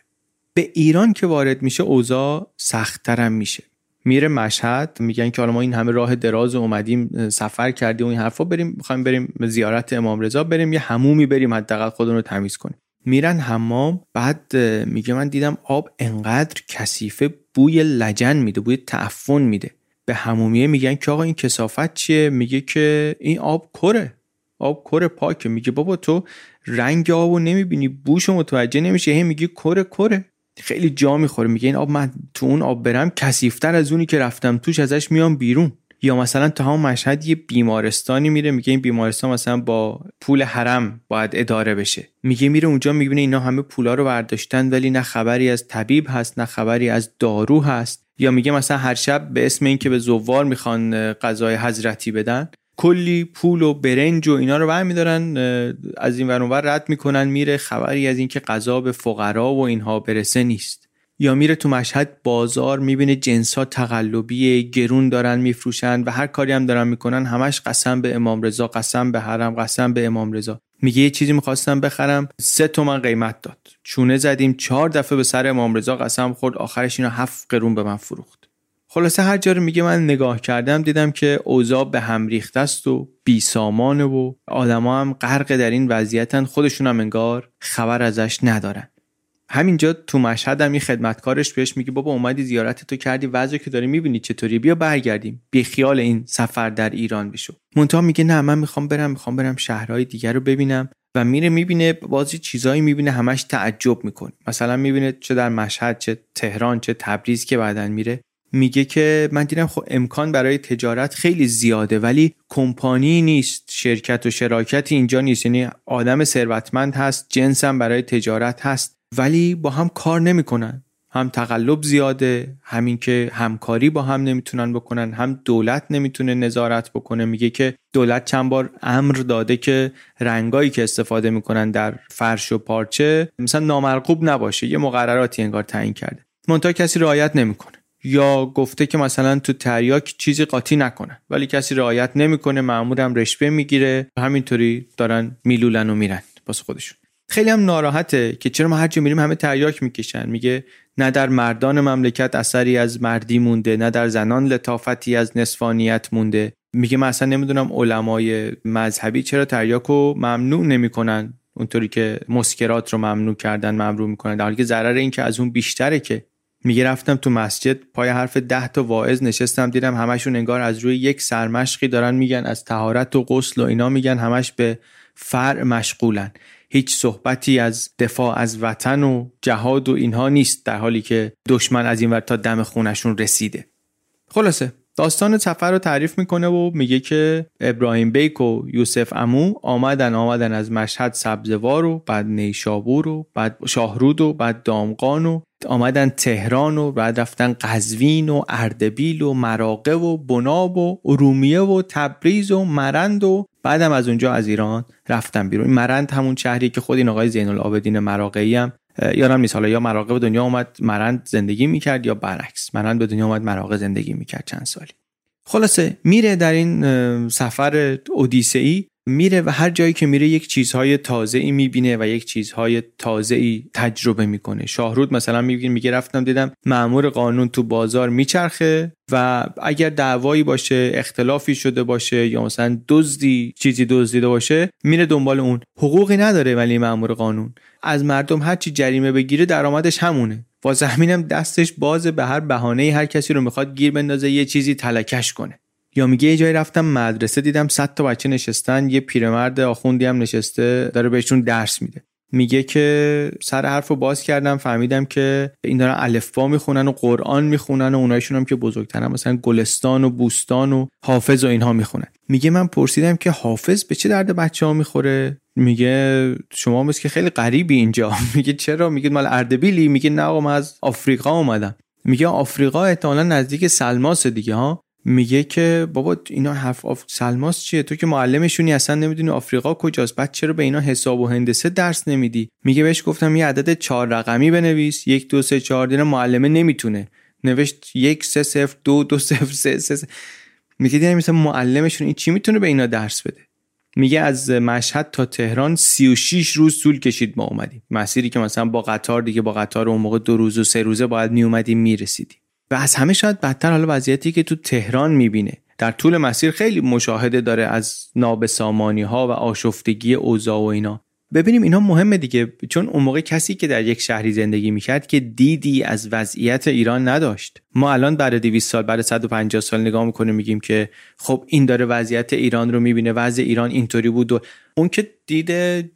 به ایران که وارد میشه اوضاع سختترم میشه. میره مشهد میگن که حالا ما این همه راه دراز اومدیم سفر کردیم و این حرفا بریم می‌خوایم بریم زیارت امام رضا بریم یه همومی بریم حداقل خودمون رو تمیز کنیم. میرن حمام بعد میگه من دیدم آب انقدر کثیفه بوی لجن میده بوی تعفن میده. به همومیه میگن که آقا این کسافت چیه؟ میگه که این آب کره. آب کره پاکه. میگه بابا تو رنگ آبو نمی‌بینی بوشو متوجه نمیشه هی میگه کره کره. خیلی جا می‌خوره. میگه این آب من تو اون آب برم کسیفتر از اونی که رفتم توش ازش میام بیرون. یا مثلا تا هم مشهد یه بیمارستانی میره میگه این بیمارستان مثلا با پول حرم باید اداره بشه. میگه میره اونجا می‌بینه اینا همه پولا رو برداشتن ولی نه خبری از طبیب هست نه خبری از دارو هست. یا میگه مثلا هر شب به اسم اینکه به زوار می‌خوان غذای حضرتی بدن کلی پول و برنج و اینا رو برمیدارن از این ور رد می‌کنن میره خبری از اینکه غذا به فقرا و اینها برسه نیست. یا میره تو مشهد بازار می‌بینه جنس ها تقلبی گرون دارن میفروشن و هر کاری هم دارن می‌کنن. همش قسم به امام رضا قسم به حرم قسم به امام رضا. میگه یه چیزی می‌خواستم بخرم سه تومن قیمت داد. چونه زدیم چهار دفعه به سر امام رضا قسم خورد آخرش اینو هفت قرون به من فروخت. خلاصه هر جا رو میگه من نگاه کردم دیدم که اوضاع به هم ریخته است و بی سامانه و آدما هم غرق در این وضعیتن خودشون هم انگار خبر ازش ندارن. همینجا تو مشهد هم این خدمتکارش بهش میگه بابا اومدی زیارت تو کردی وضعی که داری می‌بینی چطوری؟ بیا برگردیم بی خیال این سفر در ایران بشو. مونتا میگه نه من می‌خوام برم می‌خوام برم شهرهای دیگر رو ببینم. و میره می‌بینه بازی چیزایی می‌بینه همش تعجب می‌کنه. مثلا می‌بینه چه در مشهد چه تهران چه تبریز که بعدا میره. میگه که من دیدم خب امکان برای تجارت خیلی زیاده ولی کمپانی نیست شرکت و شراکتی اینجا نیست. یعنی آدم ثروتمند هست جنسم برای تجارت هست ولی با هم کار نمی‌کنن. هم تقلب زیاده همین که همکاری با هم نمی‌تونن بکنن هم دولت نمی‌تونه نظارت بکنه. میگه که دولت چند بار امر داده که رنگایی که استفاده می‌کنن در فرش و پارچه مثلا نامرغوب نباشه یه مقرراتی انگار تعیین کرده. منتها کسی رعایت نمی‌کنه. یا گفته که مثلا تو تریاک چیزی قاطی نکنه ولی کسی رعایت نمی‌کنه معمورم رشوه می‌گیره همینطوری دارن میلولن و میرن باز خودشون. خیلی هم ناراحته که چرا ما هر جا میریم همه تریاک می‌کشن. میگه نه در مردان مملکت اثری از مردی مونده نه در زنان لطافتی از نصفانیت مونده. میگه من اصلا نمی‌دونم علمای مذهبی چرا تریاک رو ممنوع نمی‌کنن. اونطوری که مسکرات رو ممنوع کردن ممنوع می‌کنن. در حالی که ضرر این که از اون بیشتره که میگه رفتم تو مسجد پای حرف ده تا واعظ نشستم دیدم همشون انگار از روی یک سرمشقی دارن میگن از تهارت و غسل و اینا میگن همش به فرع مشغولن. هیچ صحبتی از دفاع از وطن و جهاد و اینها نیست در حالی که دشمن از این ور تا دم خونشون رسیده. خلاصه داستان سفر رو تعریف می‌کنه و میگه که ابراهیم بیک و یوسف امو آمدن آمدن از مشهد سبزوار و بعد نیشابور و بعد شاهرود و بعد دامقان و آمدن تهران و بعد رفتن قزوین و اردبیل و مراقه و بناب و ارومیه و تبریز و مرند و بعدم از اونجا از ایران رفتن بیرون. مرند همون شهری که خود این آقای زین العابدین مراقعی هم یادم نیست. حالا یا مراقه به دنیا اومد مرند زندگی می‌کرد یا برعکس مرند به دنیا اومد مراقه زندگی می‌کرد چند سالی. خلاصه میره در این سفر اودیسه میره و هر جایی که میره یک چیزهای تازه ای می‌بینه و یک چیزهای تازه ای تجربه می‌کنه. شاهرود مثلا میگه میگه رفتم دیدم معمور قانون تو بازار میچرخه و اگر دعوایی باشه اختلافی شده باشه یا مثلا دزدی چیزی دزدیده باشه میره دنبال اون. حقوقی نداره ولی معمور قانون. از مردم هر چی جریمه بگیره درآمدش همونه. واسه همینم دستش بازه به هر بهانه هر کسی رو می‌خواد گیر بندازه یه چیزی تلکش کنه. یا میگه یه جایی رفتم مدرسه دیدم 100 تا بچه نشستن یه پیرمرد آخوندی هم نشسته داره بهشون درس میده. میگه که سر حرف رو باز کردم فهمیدم که این دارن الفبا می‌خونن و قرآن می‌خونن و اونایشون هم که بزرگترن مثلا گلستان و بوستان و حافظ و اینها می‌خونن. میگه من پرسیدم که حافظ به چه درد بچه ها می‌خوره؟ میگه شما مثل که خیلی غریبی اینجا. میگه چرا؟ میگه مال اردبیلی؟ میگه نه آقا من از آفریقا اومدم. میگه آفریقا احتمالا نزدیک سلماس دیگه ها؟ میگه که بابا اینا حرف آف سلماس چیه؟ تو که معلمشونی اصلا نمی‌دونی آفریقا کجاست. بعد چرا به اینا حساب و هندسه درس نمیدی؟ میگه بهش گفتم یه عدد چهار رقمی بنویس. یک دو سه چهار دینا معلمه نمی‌تونه. نوشت یک سه صفر دو دو صفر سه سه, میگه دیگه مثلا معلمشون این چی می‌تونه به اینا درس بده؟ میگه از مشهد تا تهران 36 روز طول کشید ما اومدیم. مسیری که مثلا با قطار دیگه با قطار اون موقع دو روز و سه روزه باید می اومدیم می‌رسیدیم. و از همه شاید بدتر حالا وضعیتی که تو تهران می‌بینه. در طول مسیر خیلی مشاهده داره از نابسامانی ها و آشفتگی اوضاع و اینا. ببینیم اینا مهمه دیگه چون اون موقع کسی که در یک شهری زندگی می‌کرد که دیدی از وضعیت ایران نداشت. ما الان بعد 200 سال بعد 150 سال نگاه می‌کنیم میگیم که خب این داره وضعیت ایران رو می‌بینه وضع ایران اینطوری بود و اون که دید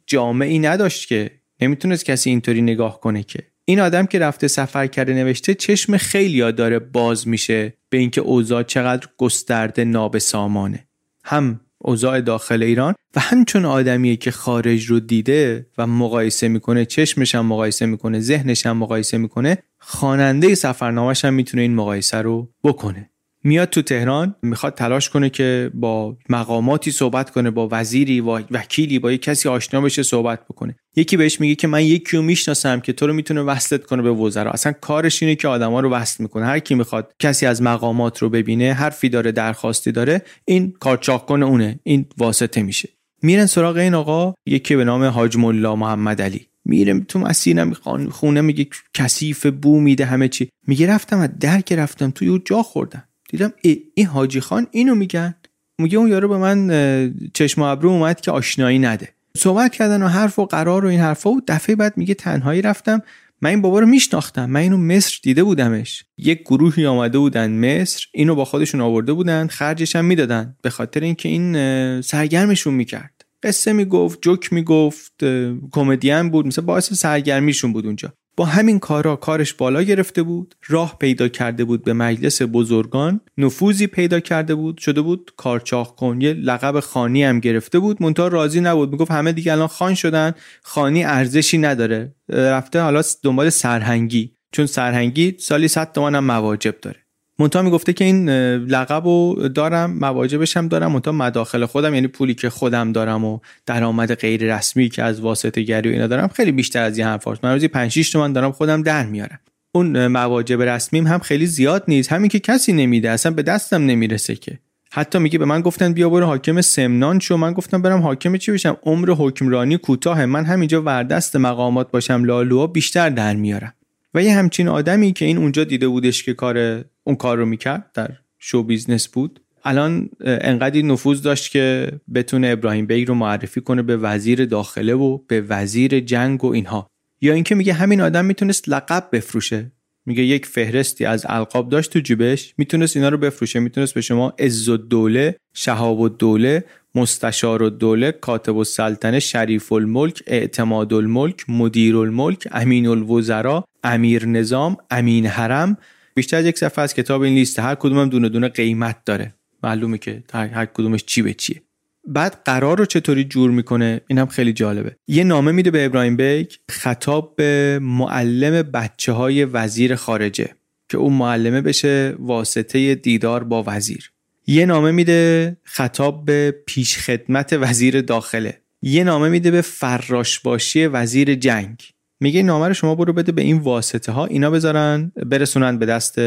جامعی نداشت که. نمی‌تونست کسی اینطوری نگاه کنه که. این آدم که رفته سفر کرده نوشته چشم خیلی داره باز میشه به اینکه اوضاع چقدر گسترده نابسامانه. هم اوضاع داخل ایران و همچون آدمیه که خارج رو دیده و مقایسه می‌کنه چشمش هم مقایسه می‌کنه ذهنش هم مقایسه می‌کنه خواننده سفرنامهش هم می‌تونه این مقایسه رو بکنه. میاد تو تهران می‌خواد تلاش کنه که با مقاماتی صحبت کنه با وزیری و وکیلی با یک کسی آشنا بشه صحبت بکنه. یکی بهش میگه که من یکی رو می‌شناسم که تو رو می‌تونه وصلت کنه به وزرا. اصلا کارش اینه که آدما رو وصل می‌کنه. هر کی می‌خواد کسی از مقامات رو ببینه حرفی داره درخواستی داره این کارچاق کنه اونه. این واسطه میشه. میرن سراغ این آقا یکی به نام حاج ملا محمد علی. میره تو مسیرم خونه میگه کثیف بو میده همه چی. میگه رفتم از درک رفتم توی اون جا خوردم دیدم ای این حاجی خان اینو میگن. میگه اون یارو به من چشم ابرو اومد که آشنایی نده. صحبت کردن و حرف و قرار و این حرفا و دفعه بعد میگه تنهایی رفتم. من این بابا رو میشناختم. من اینو مصر دیده بودمش. یک گروهی آمده بودن مصر. اینو با خودشون آورده بودن. خرجش هم می‌دادن. به خاطر اینکه این سرگرمشون می‌کرد. قصه می‌گفت جوک می‌گفت کمدین بود. مثلا باعث سرگرمیشون بود اونجا. با همین کارا کارش بالا گرفته بود راه پیدا کرده بود به مجلس بزرگان نفوذی پیدا کرده بود شده بود کارچاخ کن یه لقب خانی هم گرفته بود منتها راضی نبود می‌گفت همه دیگه الان خان شدن خانی ارزشی نداره رفته حالا دنبال سرهنگی چون سرهنگی سالی 100 تومن هم مواجب داره. مونتا می‌گفته که این لقب رو دارم مواجبش هم دارم مونتا مداخل خودم یعنی پولی که خودم دارم و درآمد غیر رسمی که از واسطه گری و اینا دارم خیلی بیشتر از این حرفاست. من روزی 5 6 تومن دارم خودم در میارم. اون مواجب رسمیم هم خیلی زیاد نیست. همین که کسی نمیده اصلا به دستم نمی‌رسه که. حتی میگه به من گفتن بیا برو حاکم سمنان شو. من گفتم برم حاکم چی بشم؟ عمر حکمرانی کوتاه. من همینجا وردست مقامات باشم لالوها بیشتر در میارم. و یه همچین آدمی که این اونجا دیده بودش که کار اون کار رو می‌کرد در show business بود. الان انقدر نفوذ داشت که بتونه ابراهیم بیگ رو معرفی کنه به وزیر داخله و به وزیر جنگ و اینها. یا اینکه میگه همین آدم می‌تونست لقب بفروشه. میگه یک فهرستی از القاب داشت تو جیبش می‌تونست اینا رو بفروشه. می‌تونست به شما عز الدوله شهاب الدوله مستشار الدوله کاتب السلطنه شریف الملک اعتماد الملک مدیر الملک امین الوزراء امیر نظام امین حرم. بیشتر از یک صفحه از کتاب این لیست هر کدومم دونه دونه قیمت داره. معلومه که هر کدومش چی به چیه. بعد قرار رو چطوری جور می‌کنه؟ این هم خیلی جالبه. یه نامه میده به ابراهیم بیگ خطاب به معلم بچه های وزیر خارجه که اون معلمه بشه واسطه دیدار با وزیر. یه نامه میده خطاب به پیش خدمت وزیر داخله. یه نامه میده به فراشباشی وزیر جنگ. میگه نامه رو شما برو بده به این واسطه ها اینا بذارن برسونن به دست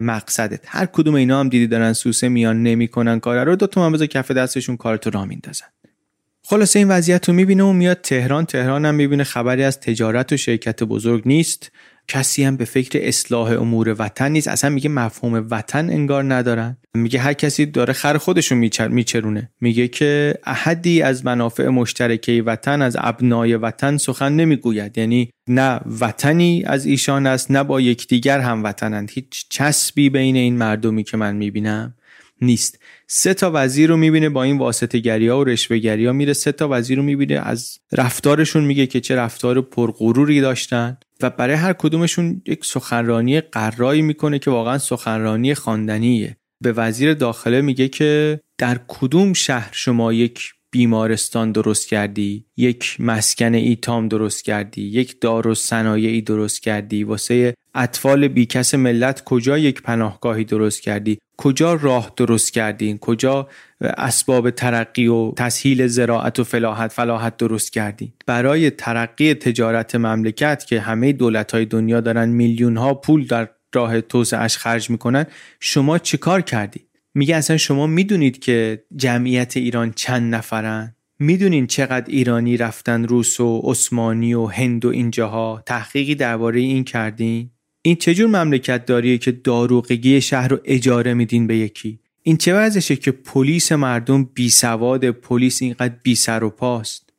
مقصدت. هر کدوم اینا هم دیدی دارن سوسه میان نمی‌کنن کار رو دو تومن بذار کف دستشون کارتو را میندازن. خلاصه این وضعیت رو می‌بینه و میاد تهران. تهران هم می‌بینه خبری از تجارت و شرکت بزرگ نیست. کسی هم به فکر اصلاح امور وطن نیست. اصلا میگه مفهوم وطن انگار ندارن. میگه هر کسی داره خر خودشو میچرونه. میگه که احدی از منافع مشترکه وطن از ابنای وطن سخن نمی‌گوید. یعنی نه وطنی از ایشان است نه با یکدیگر هم وطنند. هیچ چسبی بین این مردمی که من می‌بینم. نیست. سه تا وزیر رو می‌بینه با این واسطه گری ها و رشوه گری ها میره. سه تا وزیر رو می‌بینه از رفتارشون میگه که چه رفتار پرغروری داشتن و برای هر کدومشون یک سخنرانی قرایی می‌کنه که واقعا سخنرانی خواندنیه. به وزیر داخله میگه که در کدوم شهر شما یک بیمارستان درست کردی؟ یک مسکن ایتام درست کردی؟ یک دار و صنایعی درست کردی؟ واسه اطفال بیکس ملت کجا یک پناهگاهی درست کردی؟ کجا راه درست کردین کجا اسباب ترقی و تسهیل زراعت و فلاحت فلاحت درست کردین برای ترقی تجارت مملکت که همه دولت های دنیا دارن میلیون ها پول در راه توسعهش خرج می‌کنن شما چیکار کردی؟ میگه اصلا شما می‌دونید که جمعیت ایران چند نفرن؟ می‌دونین چقدر ایرانی رفتن روس و عثمانی و هند و اینجاها؟ تحقیقی درباره این کردین؟ این چجور مملکت داریه که داروغگی شهر رو اجاره میدین به یکی؟ این چه وضعشه که پلیس مردم بی سواد پلیس اینقدر بی سر و پاست؟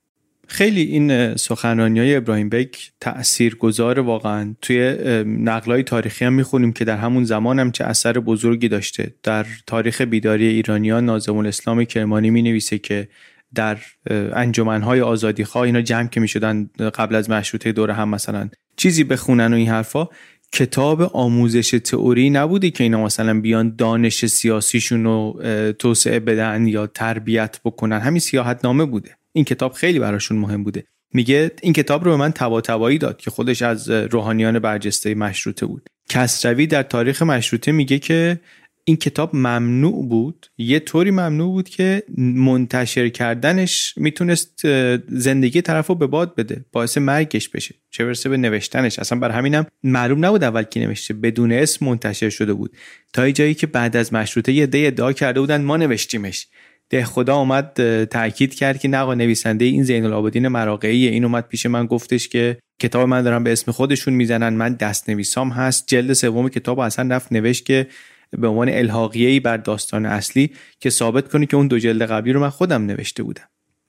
خیلی این سخنرانی های ابراهیم بک تأثیر گذار واقعا. توی نقلای تاریخی هم می‌خونیم که در همون زمان هم چه اثر بزرگی داشته. در تاریخ بیداری ایرانیان نازم الاسلام کرمانی می نویسه که در انجمنهای آزادی خواه اینا جمع که می شدن قبل از مشروطه دوره هم مثلا چیزی بخونن و این حرفا. کتاب آموزش تئوری نبوده که اینا مثلا بیان دانش سیاسیشون رو توسعه بدن یا تربیت بکنن. همین سیاحت نامه بوده. این کتاب خیلی براشون مهم بوده. میگه این کتاب رو به من تبا تبایی داد که خودش از روحانیان برجسته مشروطه بود. کسروی در تاریخ مشروطه میگه که این کتاب ممنوع بود. یه طوری ممنوع بود که منتشر کردنش می‌تونست زندگی طرف رو به باد بده باعث مرگش بشه. چه برسه به نوشتنش. اصلا بر همینم معلوم نبود اول کی نوشته. بدون اسم منتشر شده بود. تا جایی که بعد از مشروطه یه دی ادعا کرده بودن ما نوشتیمش. ده خدا اومد تاکید کرد که نقا نویسنده این زین العابدین مراقعی این اومد پیش من گفتش که کتاب من دارم به اسم خودشون می‌زنن. من دست نویسام هست. جلد سوم کتاب اصلا رفت نوشت که به عنوان الحاقیه بر داستان اصلی که ثابت کنه که اون دو جلد قبلی رو من خودم نوشته بودم.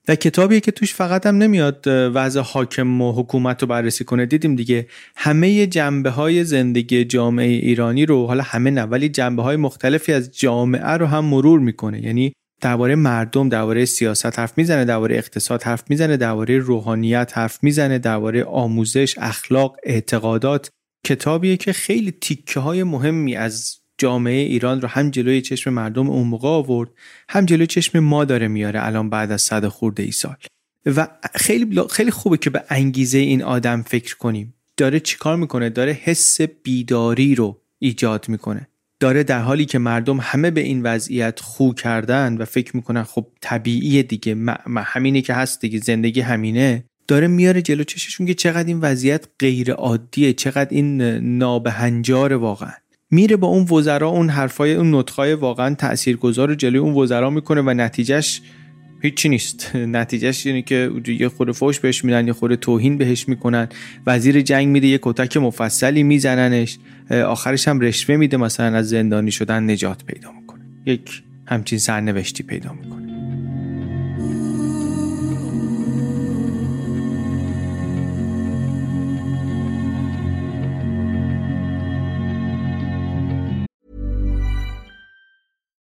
و کتابی که توش فقط هم نمیاد وضع حاکم و حکومت رو بررسی کنه. دیدیم دیگه همه جنبه های زندگی جامعه ایرانی رو حالا همه نه ولی جنبه های مختلفی از جامعه رو هم مرور می‌کنه. یعنی درباره مردم درباره سیاست حرف می‌زنه درباره اقتصاد حرف می‌زنه درباره روحانیت حرف می‌زنه درباره آموزش اخلاق اعتقادات. کتابیه که خیلی تیکه های مهمی از جامعه ایران رو هم جلوی چشم مردم اون موقع آورد هم جلوی چشم ما داره میاره الان بعد از صد خورده ای سال. و خیلی خیلی خوبه که به انگیزه این آدم فکر کنیم. داره چیکار می‌کنه؟ داره حس بیداری رو ایجاد می‌کنه. داره در حالی که مردم همه به این وضعیت خو کردن و فکر می‌کنن خب طبیعیه دیگه همینی که هست دیگه زندگی همینه داره میاره جلو چششون که چقدر این وضعیت غیر عادیه چقدر این نابهنجار واقعا. میره با اون وزرا اون حرفای اون نطخای واقعا تاثیرگذار جلوی اون وزرا می‌کنه و نتیجهش هیچی نیست. نتیجهش اینه که یه خود فوش بهش میدن یه خود توهین بهش می‌کنن. وزیر جنگ میده یه کتک مفصلی میزننش. آخرش هم رشوه میده مثلا از زندانی شدن نجات پیدا می‌کنه. یک همچین سرنوشتی پیدا می‌کنه.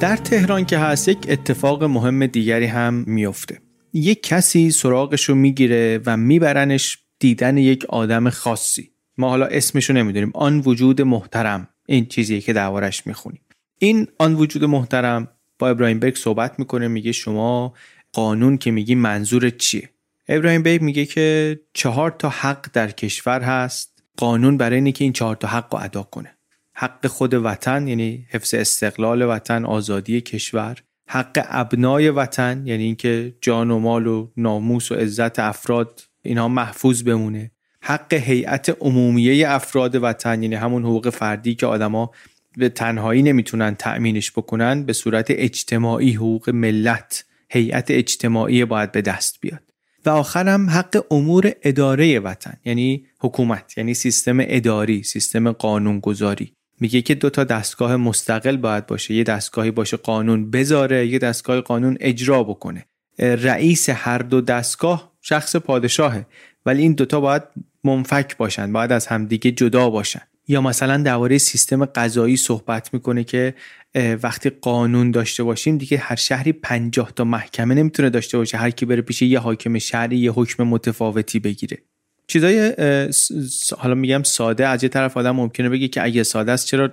در تهران که هست یک اتفاق مهم دیگری هم میفته. یک کسی سراغش رو می‌گیره و میبرنش دیدن یک آدم خاصی. ما حالا اسمش رو نمی‌دونیم. آن وجود محترم. این چیزیه که دربارش می‌خونیم این آن وجود محترم با ابراهیم بیگ صحبت می‌کنه میگه شما قانون که میگی منظور چیه؟ ابراهیم بیگ میگه که چهار تا حق در کشور هست. قانون برای اینه که این چهار تا حق رو ادا کنه. حق خود وطن یعنی حفظ استقلال وطن آزادی کشور. حق ابنای وطن یعنی اینکه جان و مال و ناموس و عزت افراد اینها محفوظ بمونه. حق هیئت عمومیه افراد وطن یعنی همون حقوق فردی که آدما به تنهایی نمی‌تونن تأمینش بکنن به صورت اجتماعی حقوق ملت هیئت اجتماعی باید به دست بیاد. و آخر هم حق امور اداره وطن یعنی حکومت یعنی سیستم اداری سیستم قانونگذاری. میگه که دو تا دستگاه مستقل باید باشه. یه دستگاهی باشه قانون بذاره یه دستگاه قانون اجرا بکنه. رئیس هر دو دستگاه شخص پادشاهه ولی این دوتا باید منفک باشن باید از همدیگه جدا باشن. یا مثلا درباره سیستم قضایی صحبت می‌کنه که وقتی قانون داشته باشیم دیگه هر شهری پنجاه تا محکمه نمی‌تونه داشته باشه. هر کی بره پیش یه حاکم شهری یه حکم متفاوتی بگیره. چیزای حالا میگم ساده از یه طرف آدم ممکنه بگه که اگه ساده است چرا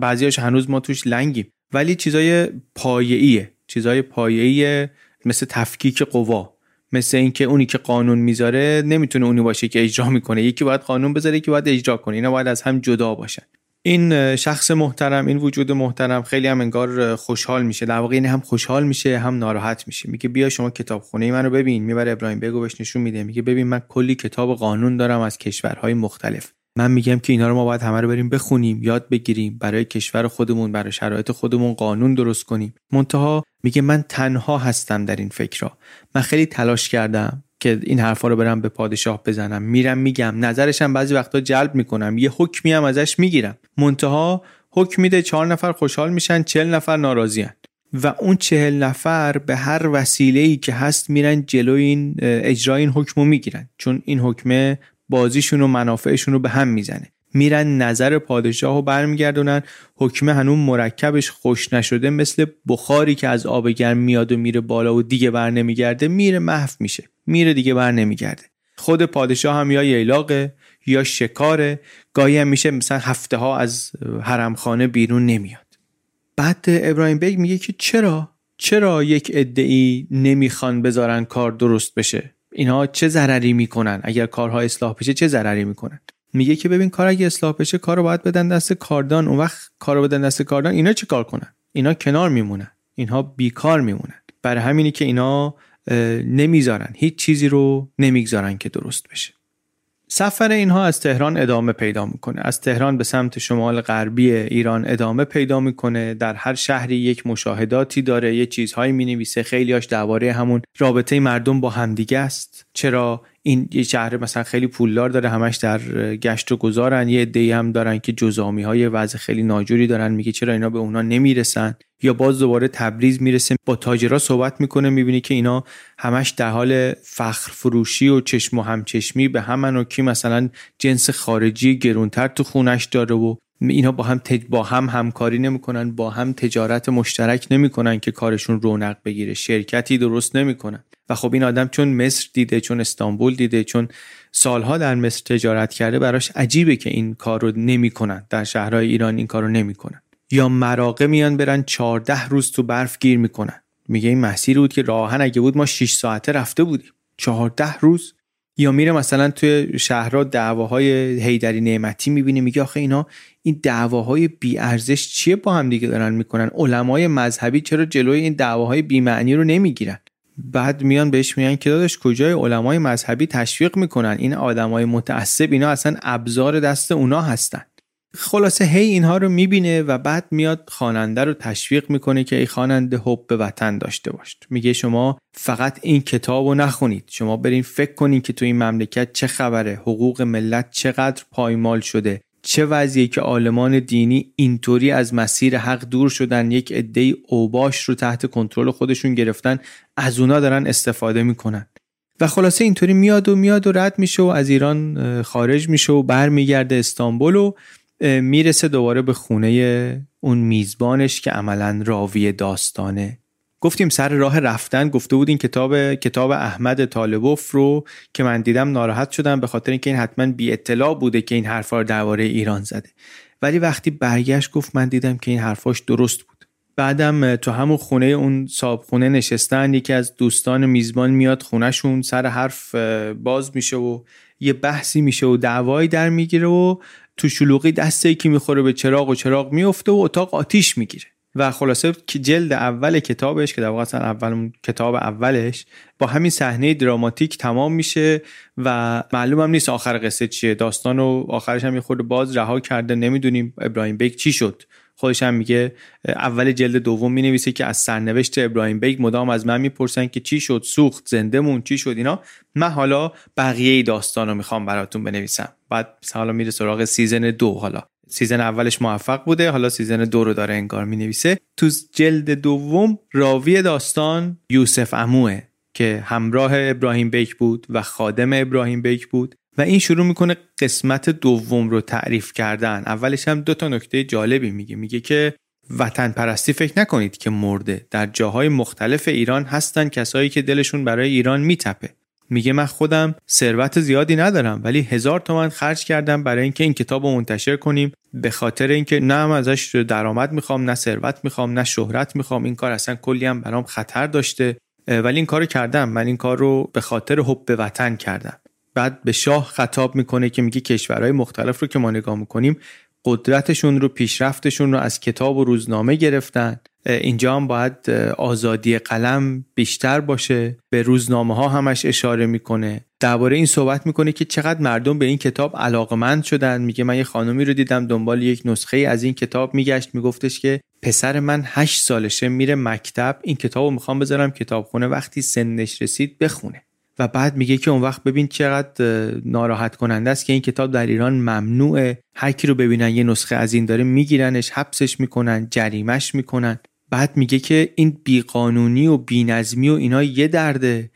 بعضیاش هنوز ما توش لنگیم. ولی چیزای پایه‌ایه. چیزای پایه‌ای مثل تفکیک قوا. مثل اینکه اونی که قانون می‌ذاره نمی‌تونه اونی باشه که اجرا می‌کنه. یکی باید قانون بذاره یکی باید اجرا کنه. اینا باید از هم جدا باشن. این شخص محترم این وجود محترم خیلی هم انگار خوشحال میشه. در واقع این هم خوشحال میشه هم ناراحت میشه. میگه بیا شما کتابخونه منو ببین. می‌بره ابراهیم بگو بهش نشون میده. میگه ببین من کلی کتاب قانون دارم از کشورهای مختلف. من میگم که اینا رو ما باید همه رو بریم بخونیم یاد بگیریم. برای کشور خودمون برای شرایط خودمون قانون درست کنیم. منتها میگه من تنها هستم در این فکرها. من خیلی تلاش کردم. که این حرفا رو برم به پادشاه بزنم. میرم میگم. نظرشم بعضی وقتا جلب می‌کنم. یه حکمی هم ازش می‌گیرم. منتها حکم میده چهار نفر خوشحال میشن چل نفر ناراضیان و اون چهل نفر به هر وسیله ای که هست میرن جلوی این اجرای این حکم رو می‌گیرن. چون این حکمه بازیشون و منافعشون رو به هم می‌زنه. میرن نظر پادشاه رو برمیگردونن. حکمه هنوز مرکبش خوش نشده مثل بخاری که از آب گرم میاد و میره بالا و دیگه بر نمیگرده میره محو میشه. میره دیگه بر نمیگرده. خود پادشاه هم یا ییلاقه یا شکاره. گاهی هم میشه مثلا هفته ها از حرمخانه بیرون نمیاد. بعد ابراهیم بیگ میگه که چرا؟ چرا یک ادعی نمی‌خوان بذارن کار درست بشه؟ اینها چه ضرری می‌کنن؟ اگر کارها اصلاح بشه چه ضرری می‌کنن؟ میگه که ببین کار اگه اصلاح بشه کارو باید بدن دست کاردان. اون وقت کارو بدن دست کاردان اینا چه کار کنن؟ اینا کنار میمونن. اینها بیکار میمونن. برای همینی که اینا نمی‌ذارن هیچ چیزی رو نمی‌گذارن که درست بشه. سفر اینها از تهران ادامه پیدا می‌کنه. از تهران به سمت شمال غربی ایران ادامه پیدا می‌کنه. در هر شهری یک مشاهداتی داره یه چیزهایی می‌نویسه. خیلیاش درباره همون رابطه مردم با همدیگه است. چرا؟ این یه شهر مثلا خیلی پولدار داره همش در گشت و گذارن. یه عده‌ای هم دارن که جزامی های وضع خیلی ناجوری دارن میگه چرا اینا به اونا نمی‌رسن؟ یا باز دوباره تبریز می‌رسه با تاجرا صحبت می‌کنه می‌بینی که اینا همش در حال فخر فروشی و چشم و همچشمی به همن و کی مثلا جنس خارجی گرونتر تو خونش داره و اینا با هم تج... با هم همکاری نمی‌کنن با هم تجارت مشترک نمی‌کنن که کارشون رونق بگیره. شرکتی درست نمی‌کنن. و خب این آدم چون مصر دیده چون استانبول دیده چون سالها در مصر تجارت کرده براش عجیبه که این کار رو نمی‌کنن. در شهرهای ایران این کار رو نمی‌کنن. یا مراقه میان برن 14 روز تو برف گیر می‌کنن. میگه این مسیر بود که راهن اگه بود ما 6 ساعته رفته بودیم. 14 روز یا میره مثلا توی شهرها دعواهای هیدری نعمتی می‌بینه میگه آخه اینا این دعواهای بی ارزش چیه با هم دیگه دارن می‌کنن؟ علمای مذهبی چرا جلوی این دعواهای بی معنی رو نمی‌گیرن؟ بعد میان بهش میگن که داداش کجای علمای مذهبی تشویق می‌کنن؟ این آدمای متعصب اینا اصلا ابزار دست اونا هستن. خلاصه هی اینها رو می‌بینه و بعد میاد خواننده رو تشویق می‌کنه که ای خواننده حب به وطن داشته باشد میگه شما فقط این کتاب رو نخونید. شما برین فکر کنید که تو این مملکت چه خبره حقوق ملت چقدر پایمال شده چه وضعیه که عالمان دینی اینطوری از مسیر حق دور شدن یک عده اوباش رو تحت کنترل خودشون گرفتن از اونا دارن استفاده می‌کنن. و خلاصه اینطوری میاد و میاد و رد میشه و از ایران خارج میشه و برمیگرده استانبول و می‌رسه دوباره به خونه اون میزبانش که عملا راوی داستانه. گفتیم سر راه رفتن گفته بود این کتاب کتاب احمد طالبوف رو که من دیدم ناراحت شدم به خاطر اینکه این حتما بی اطلاع بوده که این حرفا رو درباره ایران زده. ولی وقتی برگشت گفت من دیدم که این حرفاش درست بود. بعدم تو همون خونه اون صاحب خونه نشستن یکی از دوستان میزبان میاد خونهشون سر حرف باز میشه و یه بحثی میشه و دعوایی در می‌گیره و تو شلوغی دسته که می‌خوره به چراغ و چراغ میفته و اتاق آتیش می‌گیره. و خلاصه که جلد اول کتابش که در واقع اصلا اول کتاب اولش با همین صحنه دراماتیک تمام میشه و معلوم هم نیست آخر قصه چیه. داستان و آخرش هم یه خورده باز رها کرده. نمی‌دونیم ابراهیم بیگ چی شد. خودش هم میگه اول جلد دوم می نویسه که از سرنوشت ابراهیم بیگ مدام از من می‌پرسن که چی شد سوخت زنده موند چی شد اینا. من حالا بقیه داستان رو می‌خوام براتون بنویسم. بعد حالا میره سراغ season دو حالا. season اولش موفق بوده حالا season دو رو داره انگار می نویسه تو جلد دوم راوی داستان یوسف اموه که همراه ابراهیم بیک بود و خادم ابراهیم بیک بود. و این شروع می‌کنه قسمت دوم رو تعریف کردن. اولش هم دو تا نکته جالبی میگه. میگه که وطن پرستی فکر نکنید که مرده. در جاهای مختلف ایران هستن کسایی که دلشون برای ایران میتپه. میگه من خودم ثروت زیادی ندارم ولی هزار تومن خرج کردم برای اینکه این کتاب رو منتشر کنیم. به خاطر اینکه نه هم ازش درآمد می‌خوام نه ثروت می‌خوام نه شهرت می‌خوام. این کار اصلا کلی هم برام خطر داشته. ولی این کارو کردم. من این کار رو به خاطر حب به وطن کردم. بعد به شاه خطاب می‌کنه که میگه کشورهای مختلف رو که ما نگاه می‌کنیم قدرتشون رو پیشرفتشون رو از کتاب و روزنامه گرفتن. اینجا هم باید آزادی قلم بیشتر باشه. به روزنامه ها همش اشاره می‌کنه. درباره این صحبت می‌کنه که چقدر مردم به این کتاب علاقمند شدن. میگه من یه خانمی رو دیدم دنبال یک نسخه از این کتاب میگشت. میگفتش که پسر من هشت سالشه میره مکتب. این کتاب رو می‌خوام بذارم کتابخونه. وقتی سنش رسید بخونه. و بعد میگه که اون وقت ببین چقدر ناراحت کننده است که این کتاب در ایران ممنوعه. هر کی رو ببینن یه نسخه از این داره میگیرنش حبسش می‌کنن جریمش می‌کنن. بعد میگه که این بیقانونی و بینظمی و اینا یه درده.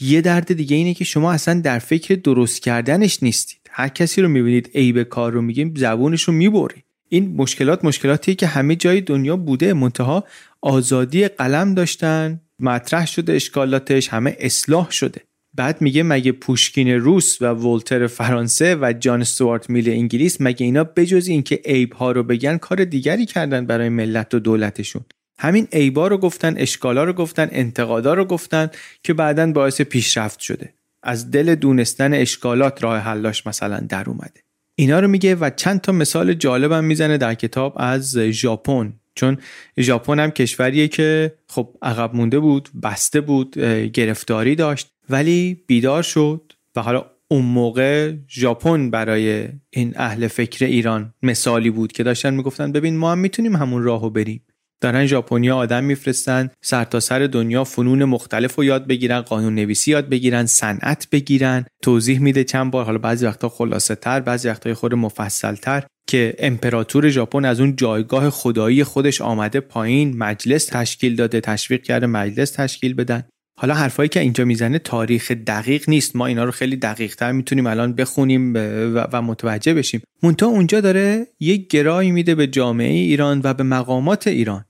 یه درد دیگه اینه که شما اصلا در فکر درست کردنش نیستید. هر کسی رو می‌بینید عیب کار رو میگیم زبونش رو می‌بری این مشکلات مشکلاتی که همه جای دنیا بوده. منتها آزادی قلم داشتن مطرح شده اشکالاتش همه اصلاح شده. بعد میگه مگه پوشکین روس و ولتر فرانسه و جان استوارت میل انگلیس مگه اینا بجز اینکه عیب ها رو بگن کار دیگری کردن برای ملت و دولتشون؟ همین عیبا رو گفتن اشکالا رو گفتن انتقادا رو گفتن که بعدا باعث پیشرفت شده. از دل دونستن اشکالات راه حلاش مثلا در اومده. اینا رو میگه و چند تا مثال جالبم می‌زنه در کتاب از ژاپن. چون ژاپن هم کشوریه که خب عقب مونده بود بسته بود گرفتاری داشت. ولی بیدار شد و حالا اون موقع ژاپن برای این اهل فکر ایران مثالی بود که داشتن می‌گفتن ببین ما هم می‌تونیم همون راهو بریم. دارن ژاپنیا آدم میفرستن سرتاسر سر دنیا فنون مختلف رو یاد بگیرن قانون نویسی یاد بگیرن صنعت بگیرن. توضیح میده چند بار حالا بعضی وقتا خلاصه تر بعضی وقتا خود مفصل تر که امپراتور ژاپن از اون جایگاه خدایی خودش آمده پایین مجلس تشکیل داده تشویق کرده مجلس تشکیل بدن. حالا حرفایی که اینجا می‌زنه تاریخ دقیق نیست. ما اینا رو خیلی دقیق تر می‌تونیم الان بخونیم و متوجه بشیم. مونتا اونجا داره یک گرایی میده به جامعه ایران و به مقامات ایران.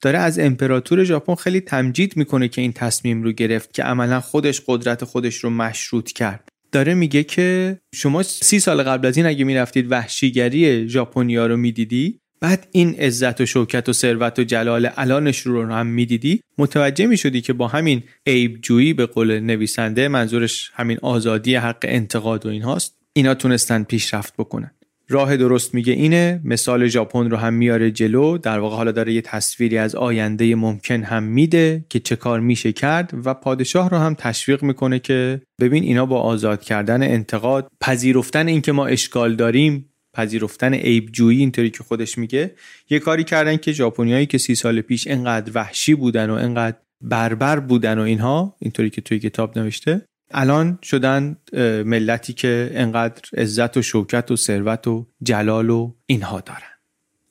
داره از امپراتور ژاپن خیلی تمجید می‌کنه که این تصمیم رو گرفت که عملا خودش قدرت خودش رو مشروط کرد. داره میگه که شما سی سال قبل از این اگه می‌رفتید وحشیگری ژاپنیا رو می‌دیدی بعد این عزت و شوکت و ثروت و جلال الانش رو هم می‌دیدی؟ متوجه می‌شدی که با همین عیب جویی به قول نویسنده منظورش همین آزادی حق انتقاد و این هاست اینا تونستن پیشرفت بکنن. راه درست میگه اینه مثال ژاپن رو هم میاره جلو در واقع حالا داره یه تصویری از آینده ممکن هم میده که چه کار میشه کرد و پادشاه رو هم تشویق می‌کنه که ببین اینا با آزاد کردن انتقاد پذیرفتن اینکه ما اشکال داریم پذیرفتن عیب جویی اینطوری که خودش میگه یه کاری کردن که ژاپنیایی که سی سال پیش انقدر وحشی بودن و انقدر بربر بودن و اینها اینطوری که توی کتاب نوشته الان شدن ملتی که انقدر عزت و شوکت و ثروت و جلال و اینها دارن.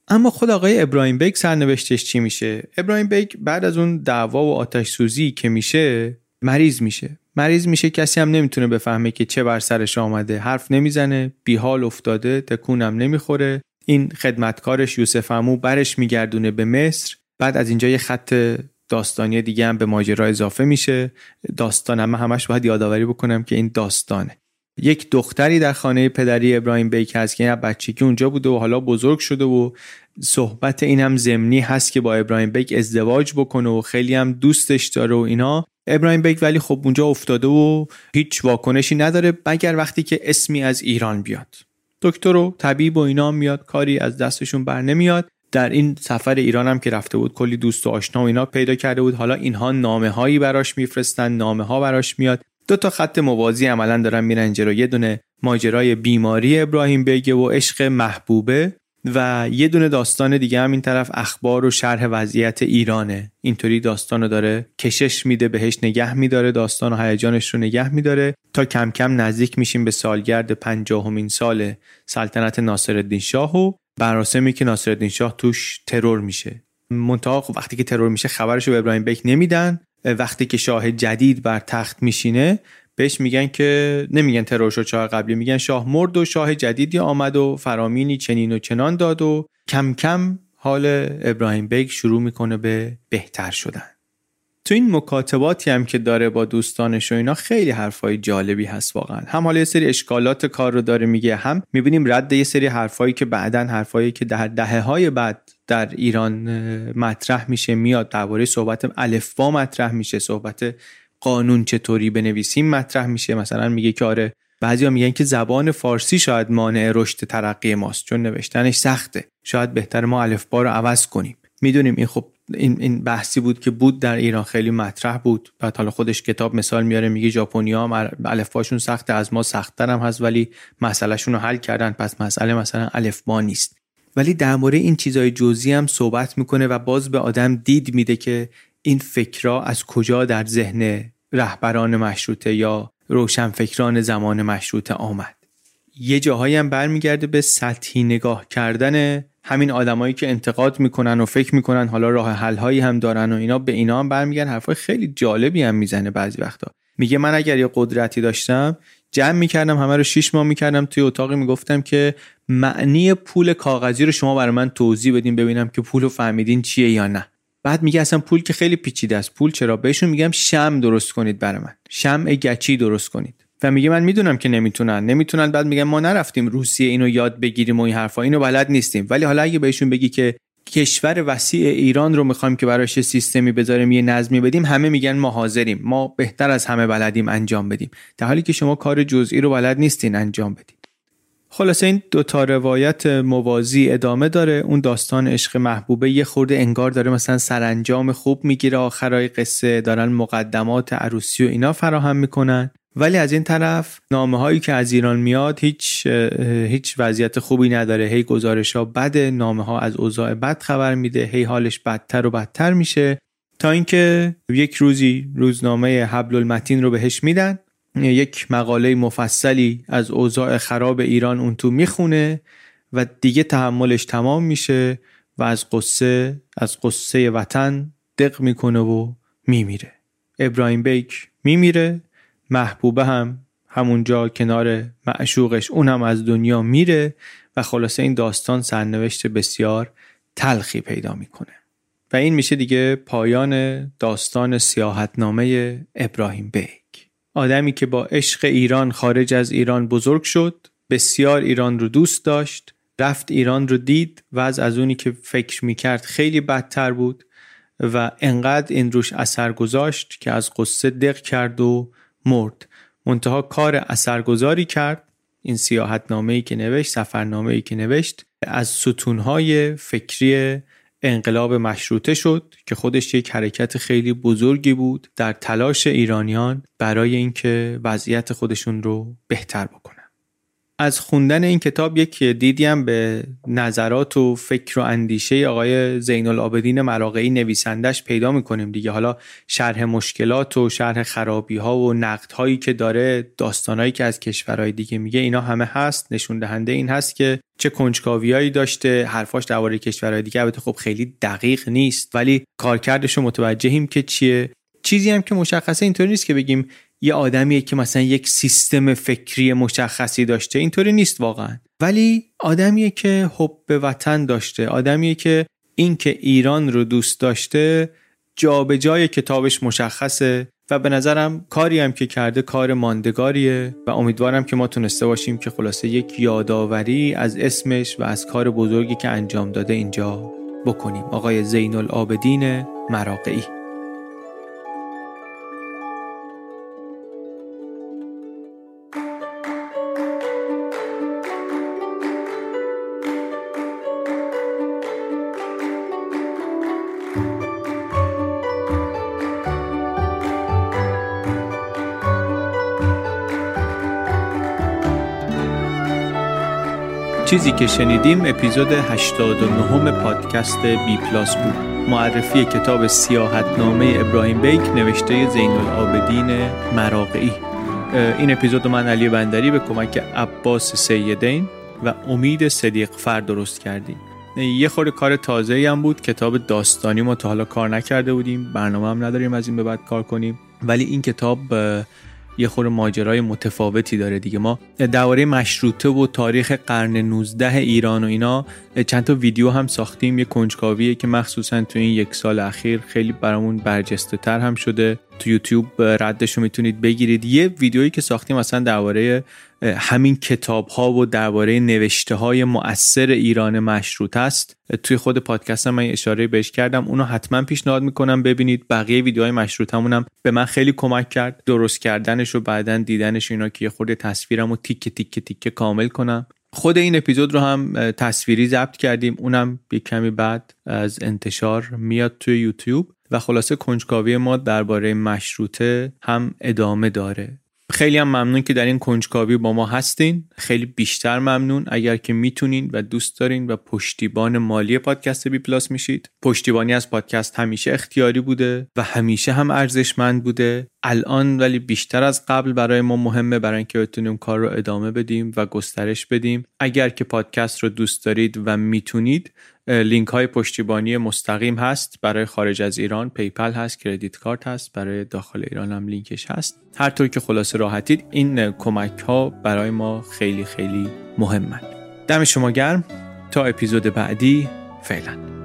اما خود آقای ابراهیم بیگ سرنوشتش چی میشه؟ ابراهیم بیگ بعد از اون دعوا و آتش سوزی که میشه مریض میشه. مریض میشه کسی هم نمی‌تونه بفهمه که چه بر سرش آمده. حرف نمی‌زنه بیحال افتاده تکونم نمی‌خوره. این خدمتکارش یوسف امو برش میگردونه به مصر. بعد از اینجا یه خط داستانی دیگه هم به ماجرا اضافه میشه. داستان هم همش باید یادآوری بکنم که این داستانه. یک دختری در خانه پدری ابراهیم بیک هست که این بچگی اونجا بوده و حالا بزرگ شده و صحبت این هم زمینی هست که با ابراهیم بیک ازدواج بکنه و خیلی هم دوستش داره و اینا. ابراهیم بیک ولی خب اونجا افتاده و هیچ واکنشی نداره مگر وقتی که اسمی از ایران بیاد. دکتر و طبیب و اینا میاد کاری از دستشون بر نمیاد. در این سفر ایران هم که رفته بود کلی دوست و آشنا و اینا پیدا کرده بود. حالا اینها نامه هایی براش میفرستن نامه ها براش میاد. دو تا خط موازی عملا دارن میرن جلو. یه دونه ماجرای بیماری ابراهیم بیگه و عشق محبوبه. و یه دونه داستان دیگه هم این طرف اخبار و شرح وضعیت ایرانه. اینطوری داستان رو داره کشش میده بهش نگه میداره داستان و هیجانش رو نگه میداره تا کم کم نزدیک میشیم به سالگرد پنجاهمین سال سلطنت ناصرالدین شاه و مراسمی که ناصرالدین شاه توش ترور میشه. منتها خب وقتی که ترور میشه خبرش رو به ابراهیم بیک نمیدن وقتی که شاه جدید بر تخت میشینه بهش میگن که نمیگن ترور شاه قبلی میگن شاه مرد و شاه جدیدی آمد و فرامینی چنین و چنان داد و کم کم حال ابراهیم بیگ شروع می‌کنه به بهتر شدن. تو این مکاتباتی هم که داره با دوستانش و اینا خیلی حرفای جالبی هست واقعا. هم حالا یه سری اشکالات کار رو داره میگه هم می‌بینیم رد یه سری حرفایی که بعدا حرفایی که در دهه های بعد در ایران مطرح میشه میاد درباره صحبت الفبا مطرح میشه صحبت قانون چطوری بنویسیم مطرح میشه؟ مثلا میگه که آره بعضیا میگن که زبان فارسی شاید مانع رشد ترقی ماست چون نوشتنش سخته. شاید بهتر ما الفبا رو عوض کنیم. می‌دونیم این خب این این بحثی بود که بود در ایران خیلی مطرح بود. بعد حالا خودش کتاب مثال میاره میگه ژاپنیا هم الفباشون سخته از ما سختتر هم هست ولی مسئلهشون رو حل کردن. پس مسئله مثلا الفبا نیست. ولی در مورد این چیزای جزئی هم صحبت می‌کنه و باز به آدم دید میده که این فکرها از کجا در ذهن رهبران مشروطه یا روشنفکران زمان مشروطه آمد؟ یه جاهایی هم برمیگرده به سطحی نگاه کردن همین آدمایی که انتقاد می‌کنن و فکر می‌کنن حالا راه حل هایی هم دارن و اینا به اینا هم برمیگردن حرفای خیلی جالبی هم می‌زنه بعضی وقتا. میگه من اگر یه قدرتی داشتم جمع می‌کردم همه رو شیش ماه می‌کردم توی اتاقی می‌گفتم که معنی پول کاغذی رو شما برای من توضیح بدین ببینم که پول رو فهمیدین چیه یا نه. بعد میگه اصلا پول که خیلی پیچیده است. پول چرا؟ بهشون میگم شم درست کنید برای من. شم گچی درست کنید. و میگه من می‌دونم که نمی‌تونن. نمی‌تونن بعد میگم ما نرفتیم روسیه اینو یاد بگیریم و این حرفا. اینو بلد نیستیم. ولی حالا اگه بهشون بگی که کشور وسیع ایران رو می‌خوایم که براش سیستمی بذاریم یه نظمی بدیم همه میگن ما حاضریم. ما بهتر از همه بلدیم انجام بدیم. در حالی که شما کار جزئی رو بلد نیستین انجام بدیم خلاصه این دو تا روایت موازی ادامه داره. اون داستان عشق محبوبه. یه خورده انگار داره مثلا سرانجام خوب می‌گیره. آخرای قصه دارن مقدمات عروسی و اینا فراهم می‌کنن. ولی از این طرف نامه هایی که از ایران میاد هیچ هیچ وضعیت خوبی نداره. هی گزارش ها بد نامه ها از اوضاع بد خبر میده. هی حالش بدتر و بدتر میشه. تا اینکه یک روزی روزنامه حبل المتین رو بهش میدن. یک مقاله مفصلی از اوضاع خراب ایران اون تو می‌خونه و دیگه تحملش تمام میشه و از قصه از قصه وطن دق می‌کنه و میمیره. ابراهیم بیک میمیره محبوبه هم همونجا کنار معشوقش اونم از دنیا میره و خلاصه این داستان سرنوشت بسیار تلخی پیدا می‌کنه. و این میشه دیگه پایان داستان سیاحتنامه ابراهیم بیک. آدمی که با عشق ایران خارج از ایران بزرگ شد بسیار ایران رو دوست داشت رفت ایران رو دید و از اونی که فکر می‌کرد خیلی بدتر بود و انقدر این روش اثر گذاشت که از قصه دق کرد و مرد. منتها کار اثرگذاری کرد. این سیاحت ای که نوشت سفرنامه ای که نوشت از ستونهای فکری انقلاب مشروطه شد که خودش یک حرکت خیلی بزرگی بود در تلاش ایرانیان برای اینکه وضعیت خودشون رو بهتر بکنن از خوندن این کتاب یک دیدیم به نظرات و فکر و اندیشه آقای زین العابدین مراقعی نویسندش پیدا می‌کنیم دیگه. حالا شرح مشکلات و شرح خرابی ها و نقد هایی که داره داستانهایی که از کشورهای دیگه میگه اینا همه هست. نشون دهنده این هست که چه کنجکاویایی داشته حرفاش درباره کشورهای دیگه. البته خب خیلی دقیق نیست ولی کارکردش رو متوجهیم که چیه. چیزی هم که مشخصه اینطوری نیست که بگیم یه آدمیه که مثلا یک سیستم فکری مشخصی داشته. اینطوری نیست واقعا. ولی آدمیه که حب به وطن داشته. آدمیه که این که ایران رو دوست داشته جای کتابش مشخصه و به نظرم کاری هم که کرده کار ماندگاریه و امیدوارم که ما تونسته باشیم که خلاصه یک یادآوری از اسمش و از کار بزرگی که انجام داده اینجا بکنیم. آقای زین العابدین مراقعی. چیزی که شنیدیم اپیزود 89 پادکست بی پلاس بود. معرفی کتاب سیاحتنامه ابراهیم بیک نوشته زین العابدین مراقعی این اپیزود من علی بندری به کمک عباس سیدین و امید صدیق فر درست کردیم. یه خورده کار تازه هم بود کتاب داستانی ما تا حالا کار نکرده بودیم. برنامه هم نداریم از این به بعد کار کنیم. ولی این کتاب یه خور ماجرای متفاوتی داره دیگه. ما درباره مشروطه و تاریخ قرن 19 ایران و اینا چند تا ویدیو هم ساختیم. یه کنجکاویه که مخصوصا تو این یک سال اخیر خیلی برامون برجسته تر هم شده. تو یوتیوب ردش رو می‌تونید بگیرید. یه ویدیویی که ساختیم مثلا درباره همین کتاب ها و درباره نوشته های مؤثر ایران مشروط است. توی خود پادکست من اشاره بهش کردم. اونو حتما پیشنهاد می‌کنم ببینید. بقیه ویدیوهای مشروط همونم به من خیلی کمک کرد. درست کردنش و بعدا دیدنش اینا که یه خورده تصویرم و تیکه تیکه تیکه کامل کنم. خود این اپیزود رو هم تصویری ضبط کردیم اونم یک کمی بعد از انتشار میاد توی یوتیوب و خلاصه کنجکاوی ما درباره مشروطه هم ادامه داره. خیلی هم ممنون که در این کنجکاوی با ما هستین. خیلی بیشتر ممنون. اگر که می‌تونین و دوست دارین و پشتیبان مالی پادکست بی پلاس میشید. پشتیبانی از پادکست همیشه اختیاری بوده و همیشه هم ارزشمند بوده. الان ولی بیشتر از قبل برای ما مهمه برای اینکه بتونیم کار رو ادامه بدیم و گسترش بدیم. اگر که پادکست رو دوست دارید و می‌تونید لینک های پشتیبانی مستقیم هست. برای خارج از ایران PayPal هست credit card هست برای داخل ایران هم لینکش هست. هر طور که خلاصه راحتید این کمک ها برای ما خیلی خیلی مهمن. دم شما گرم. تا اپیزود بعدی فعلا.